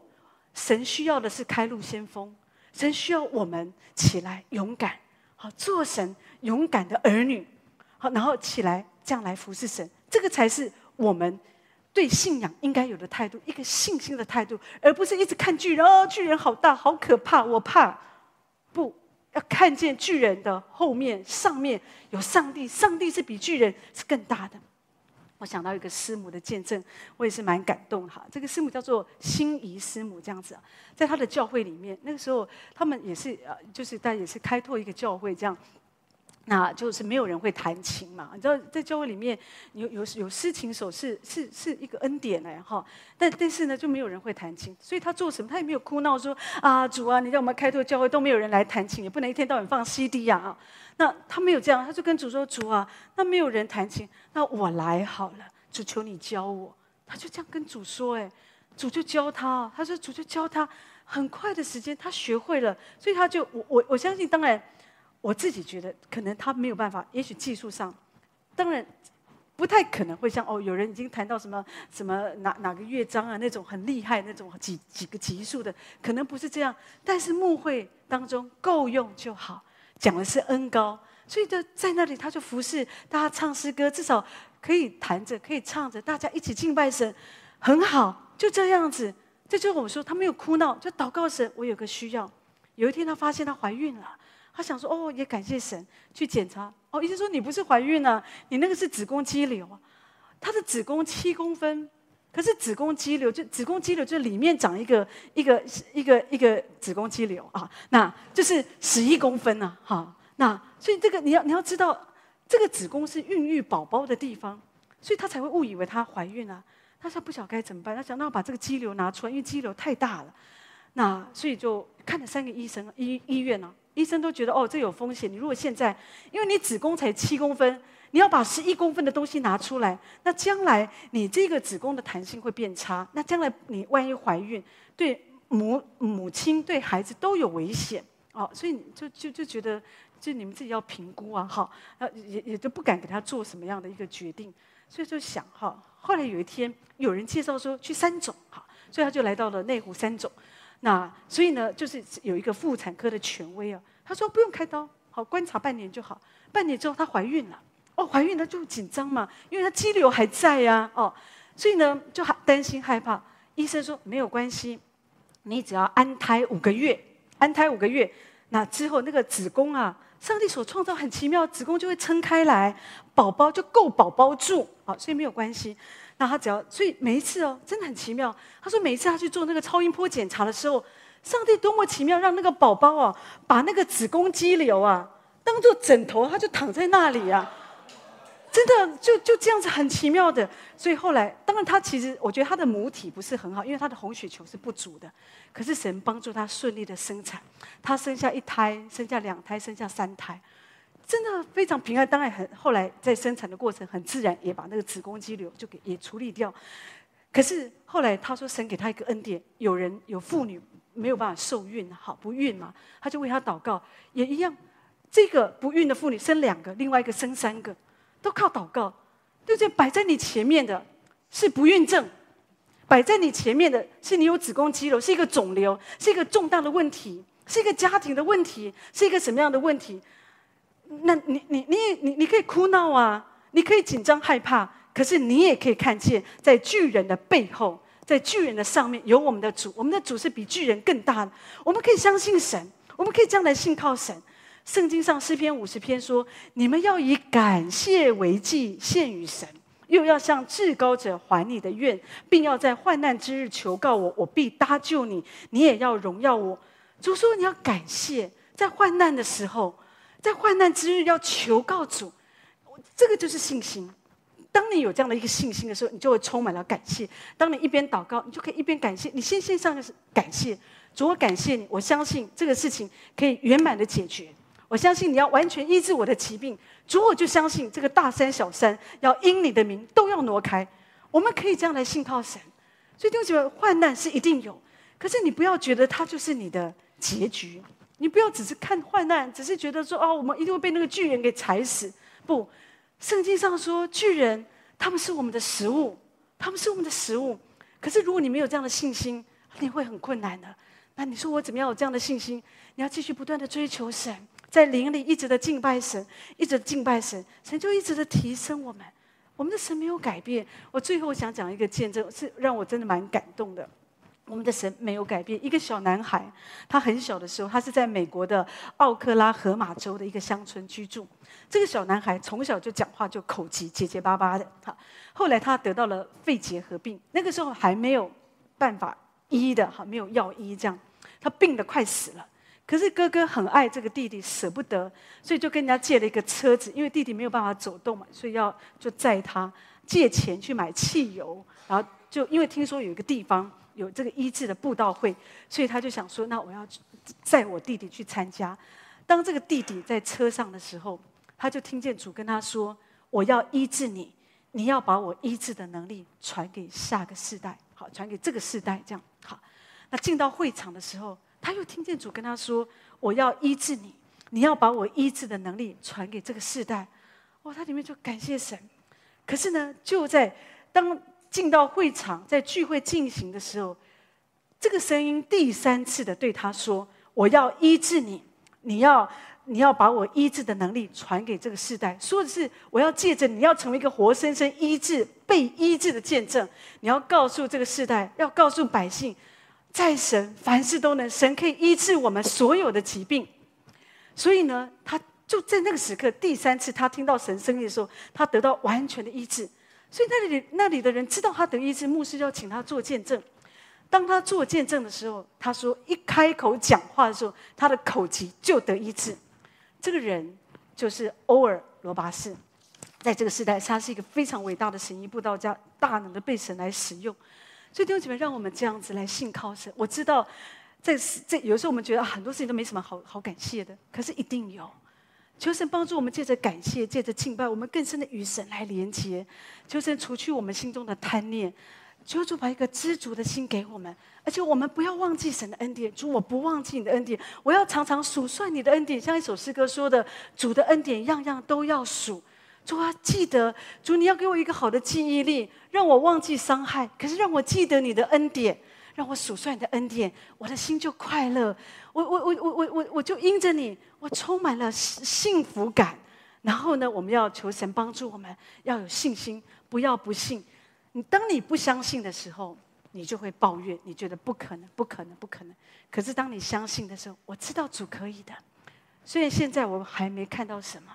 神需要的是开路先锋，神需要我们起来勇敢，好做神勇敢的儿女，好，然后起来这样来服侍神，这个才是我们。对信仰应该有的态度，一个信心的态度，而不是一直看巨人哦，巨人好大，好可怕，我怕。不要看见巨人的后面、上面有上帝，上帝是比巨人是更大的。我想到一个师母的见证，我也是蛮感动哈。这个师母叫做心仪师母，这样子，在她的教会里面，那个时候他们也是呃，就是大家也是开拓一个教会这样。那就是没有人会弹琴嘛？你知道，在教会里面有有有诗琴手是是是一个恩典哎哈，但但是呢，就没有人会弹琴，所以他做什么？他也没有哭闹说啊，主啊，你让我们开拓教会都没有人来弹琴，也不能一天到晚放 CD 呀啊。那他没有这样，他就跟主说：“主啊，那没有人弹琴，那我来好了，主求你教我。”他就这样跟主说：“哎，主就教他。”他说：“主就教他，很快的时间他学会了，所以他就我我我相信，当然。”我自己觉得，可能他没有办法，也许技术上，当然不太可能会像哦，有人已经弹到什么什么哪哪个乐章啊，那种很厉害那种几几个级数的，可能不是这样。但是牧会当中够用就好，讲的是恩高，所以就在那里他就服侍大家唱诗歌，至少可以弹着，可以唱着，大家一起敬拜神，很好，就这样子。这就是我说他没有哭闹，就祷告神，我有个需要。有一天他发现她怀孕了。他想说：“哦，也感谢神，去检查。哦，医生说你不是怀孕啊，你那个是子宫肌瘤啊。她的子宫七公分，可是子宫肌瘤就子宫肌瘤就里面长一个一个一个一个子宫肌瘤啊，那就是十一公分啊。哈，那所以这个你要你要知道，这个子宫是孕育宝宝的地方，所以她才会误以为她怀孕啊。她说不晓该怎么办，她想那我把这个肌瘤拿出来，因为肌瘤太大了。那所以就看了三个医生医医院呢。”医生都觉得哦，这有风险。你如果现在，因为你子宫才七公分，你要把十一公分的东西拿出来，那将来你这个子宫的弹性会变差。那将来你万一怀孕，对母母亲对孩子都有危险哦。所以就就就觉得，就你们自己要评估啊，哈，也也就不敢给他做什么样的一个决定。所以就想哈，后来有一天有人介绍说去三总哈，所以他就来到了内湖三总。那所以呢，就是有一个妇产科的权威啊，他说不用开刀，好观察半年就好。半年之后她怀孕了，哦，怀孕了就紧张嘛，因为她肌瘤还在呀，哦，所以呢就还担心害怕。医生说没有关系，你只要安胎五个月，安胎五个月，那之后那个子宫啊，上帝所创造很奇妙，子宫就会撑开来，宝宝就够宝宝住，啊，所以没有关系。他只要，所以每一次哦，真的很奇妙。他说每一次他去做那个超音波检查的时候，上帝多么奇妙，让那个宝宝啊，把那个子宫肌瘤啊当做枕头，他就躺在那里啊，真的就就这样子很奇妙的。所以后来，当然他其实我觉得他的母体不是很好，因为他的红血球是不足的。可是神帮助他顺利的生产，他生下一胎，生下两胎，生下三胎。真的非常平安，当然很。后来在生产的过程很自然，也把那个子宫肌瘤就给也处理掉。可是后来他说神给他一个恩典，有人有妇女没有办法受孕，好不孕嘛，他就为他祷告，也一样。这个不孕的妇女生两个，另外一个生三个，都靠祷告。对不对？摆在你前面的是不孕症，摆在你前面的是你有子宫肌瘤，是一个肿瘤，是一个重大的问题，是一个家庭的问题，是一个什么样的问题？那你你你你你可以哭闹啊，你可以紧张害怕，可是你也可以看见，在巨人的背后，在巨人的上面有我们的主，我们的主是比巨人更大的。我们可以相信神，我们可以将来信靠神。圣经上诗篇五十篇说：“你们要以感谢为祭献与神，又要向至高者还你的愿，并要在患难之日求告我，我必搭救你。你也要荣耀我。”主说：“你要感谢，在患难的时候。”在患难之日要求告主，这个就是信心。当你有这样的一个信心的时候，你就会充满了感谢。当你一边祷告，你就可以一边感谢。你先献上的是感谢，主，我感谢你，我相信这个事情可以圆满的解决。我相信你要完全医治我的疾病，主，我就相信这个大山小山要因你的名都要挪开。我们可以这样来信靠神。所以弟兄姊妹，患难是一定有，可是你不要觉得它就是你的结局。你不要只是看患难，只是觉得说哦，我们一定会被那个巨人给踩死。不，圣经上说巨人他们是我们的食物，他们是我们的食物。可是如果你没有这样的信心，你会很困难的。那你说我怎么样有这样的信心？你要继续不断的追求神，在灵里一直的敬拜神，一直敬拜神，神就一直的提升我们。我们的神没有改变。我最后想讲一个见证，是让我真的蛮感动的。我们的神没有改变。一个小男孩，他很小的时候，他是在美国的奥克拉荷马州的一个乡村居住。这个小男孩从小就讲话就口疾结结巴巴的。哈，后来他得到了肺结核病，那个时候还没有办法医的，哈，没有药医，这样他病得快死了。可是哥哥很爱这个弟弟，舍不得，所以就跟人家借了一个车子，因为弟弟没有办法走动嘛，所以要就载他借钱去买汽油，然后就因为听说有一个地方。有这个医治的布道会，所以他就想说：“那我要载我弟弟去参加。”当这个弟弟在车上的时候，他就听见主跟他说：“我要医治你，你要把我医治的能力传给下个世代，好，传给这个世代，这样好。”那进到会场的时候，他又听见主跟他说：“我要医治你，你要把我医治的能力传给这个世代。”哇，他里面就感谢神。可是呢，就在当。进到会场，在聚会进行的时候，这个声音第三次的对他说：“我要医治你，你要你要把我医治的能力传给这个世代。说的是，我要借着你要成为一个活生生医治、被医治的见证。你要告诉这个世代，要告诉百姓，在神凡事都能，神可以医治我们所有的疾病。所以呢，他就在那个时刻，第三次他听到神声音的时候，他得到完全的医治。”所以那里那里的人知道他得医治，牧师要请他做见证。当他做见证的时候，他说一开口讲话的时候，他的口疾就得医治。这个人就是欧尔罗巴士，在这个时代，他是一个非常伟大的神医布道家，大能的被神来使用。所以弟兄姐妹，让我们这样子来信靠神。我知道，在这有时候我们觉得很多事情都没什么好好感谢的，可是一定有。求神帮助我们，借着感谢，借着敬拜，我们更深的与神来连接。求神除去我们心中的贪念，求主把一个知足的心给我们，而且我们不要忘记神的恩典。主，我不忘记你的恩典，我要常常数算你的恩典。像一首诗歌说的：“主的恩典样样都要数。”主啊，记得主，你要给我一个好的记忆力，让我忘记伤害，可是让我记得你的恩典。让我数算你的恩典，我的心就快乐。我我我我我我我就因着你，我充满了幸福感。然后呢，我们要求神帮助我们，要有信心，不要不信。你当你不相信的时候，你就会抱怨，你觉得不可能，不可能，不可能。可是当你相信的时候，我知道主可以的。虽然现在我还没看到什么，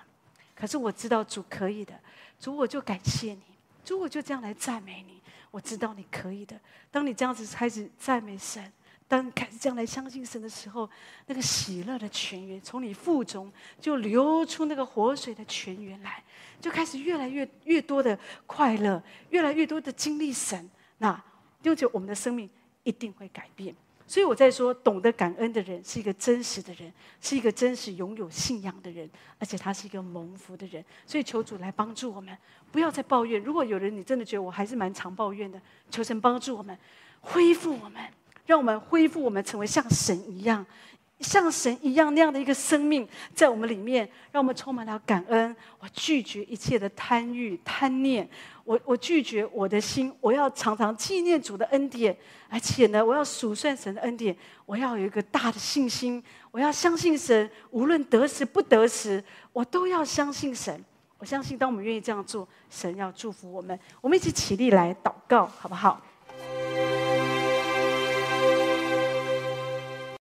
可是我知道主可以的。主，我就感谢你。主，我就这样来赞美你。我知道你可以的。当你这样子开始赞美神，当你开始这样来相信神的时候，那个喜乐的泉源从你腹中就流出那个活水的泉源来，就开始越来越越多的快乐，越来越多的经历神。那用着我们的生命一定会改变。所以我在说，懂得感恩的人是一个真实的人，是一个真实拥有信仰的人，而且他是一个蒙福的人。所以求主来帮助我们，不要再抱怨。如果有人你真的觉得我还是蛮常抱怨的，求神帮助我们，恢复我们，让我们恢复我们，成为像神一样。像神一样那样的一个生命在我们里面，让我们充满了感恩。我拒绝一切的贪欲、贪念。我我拒绝我的心，我要常常纪念主的恩典，而且呢，我要数算神的恩典。我要有一个大的信心，我要相信神，无论得时不得时，我都要相信神。我相信，当我们愿意这样做，神要祝福我们。我们一起起立来祷告，好不好？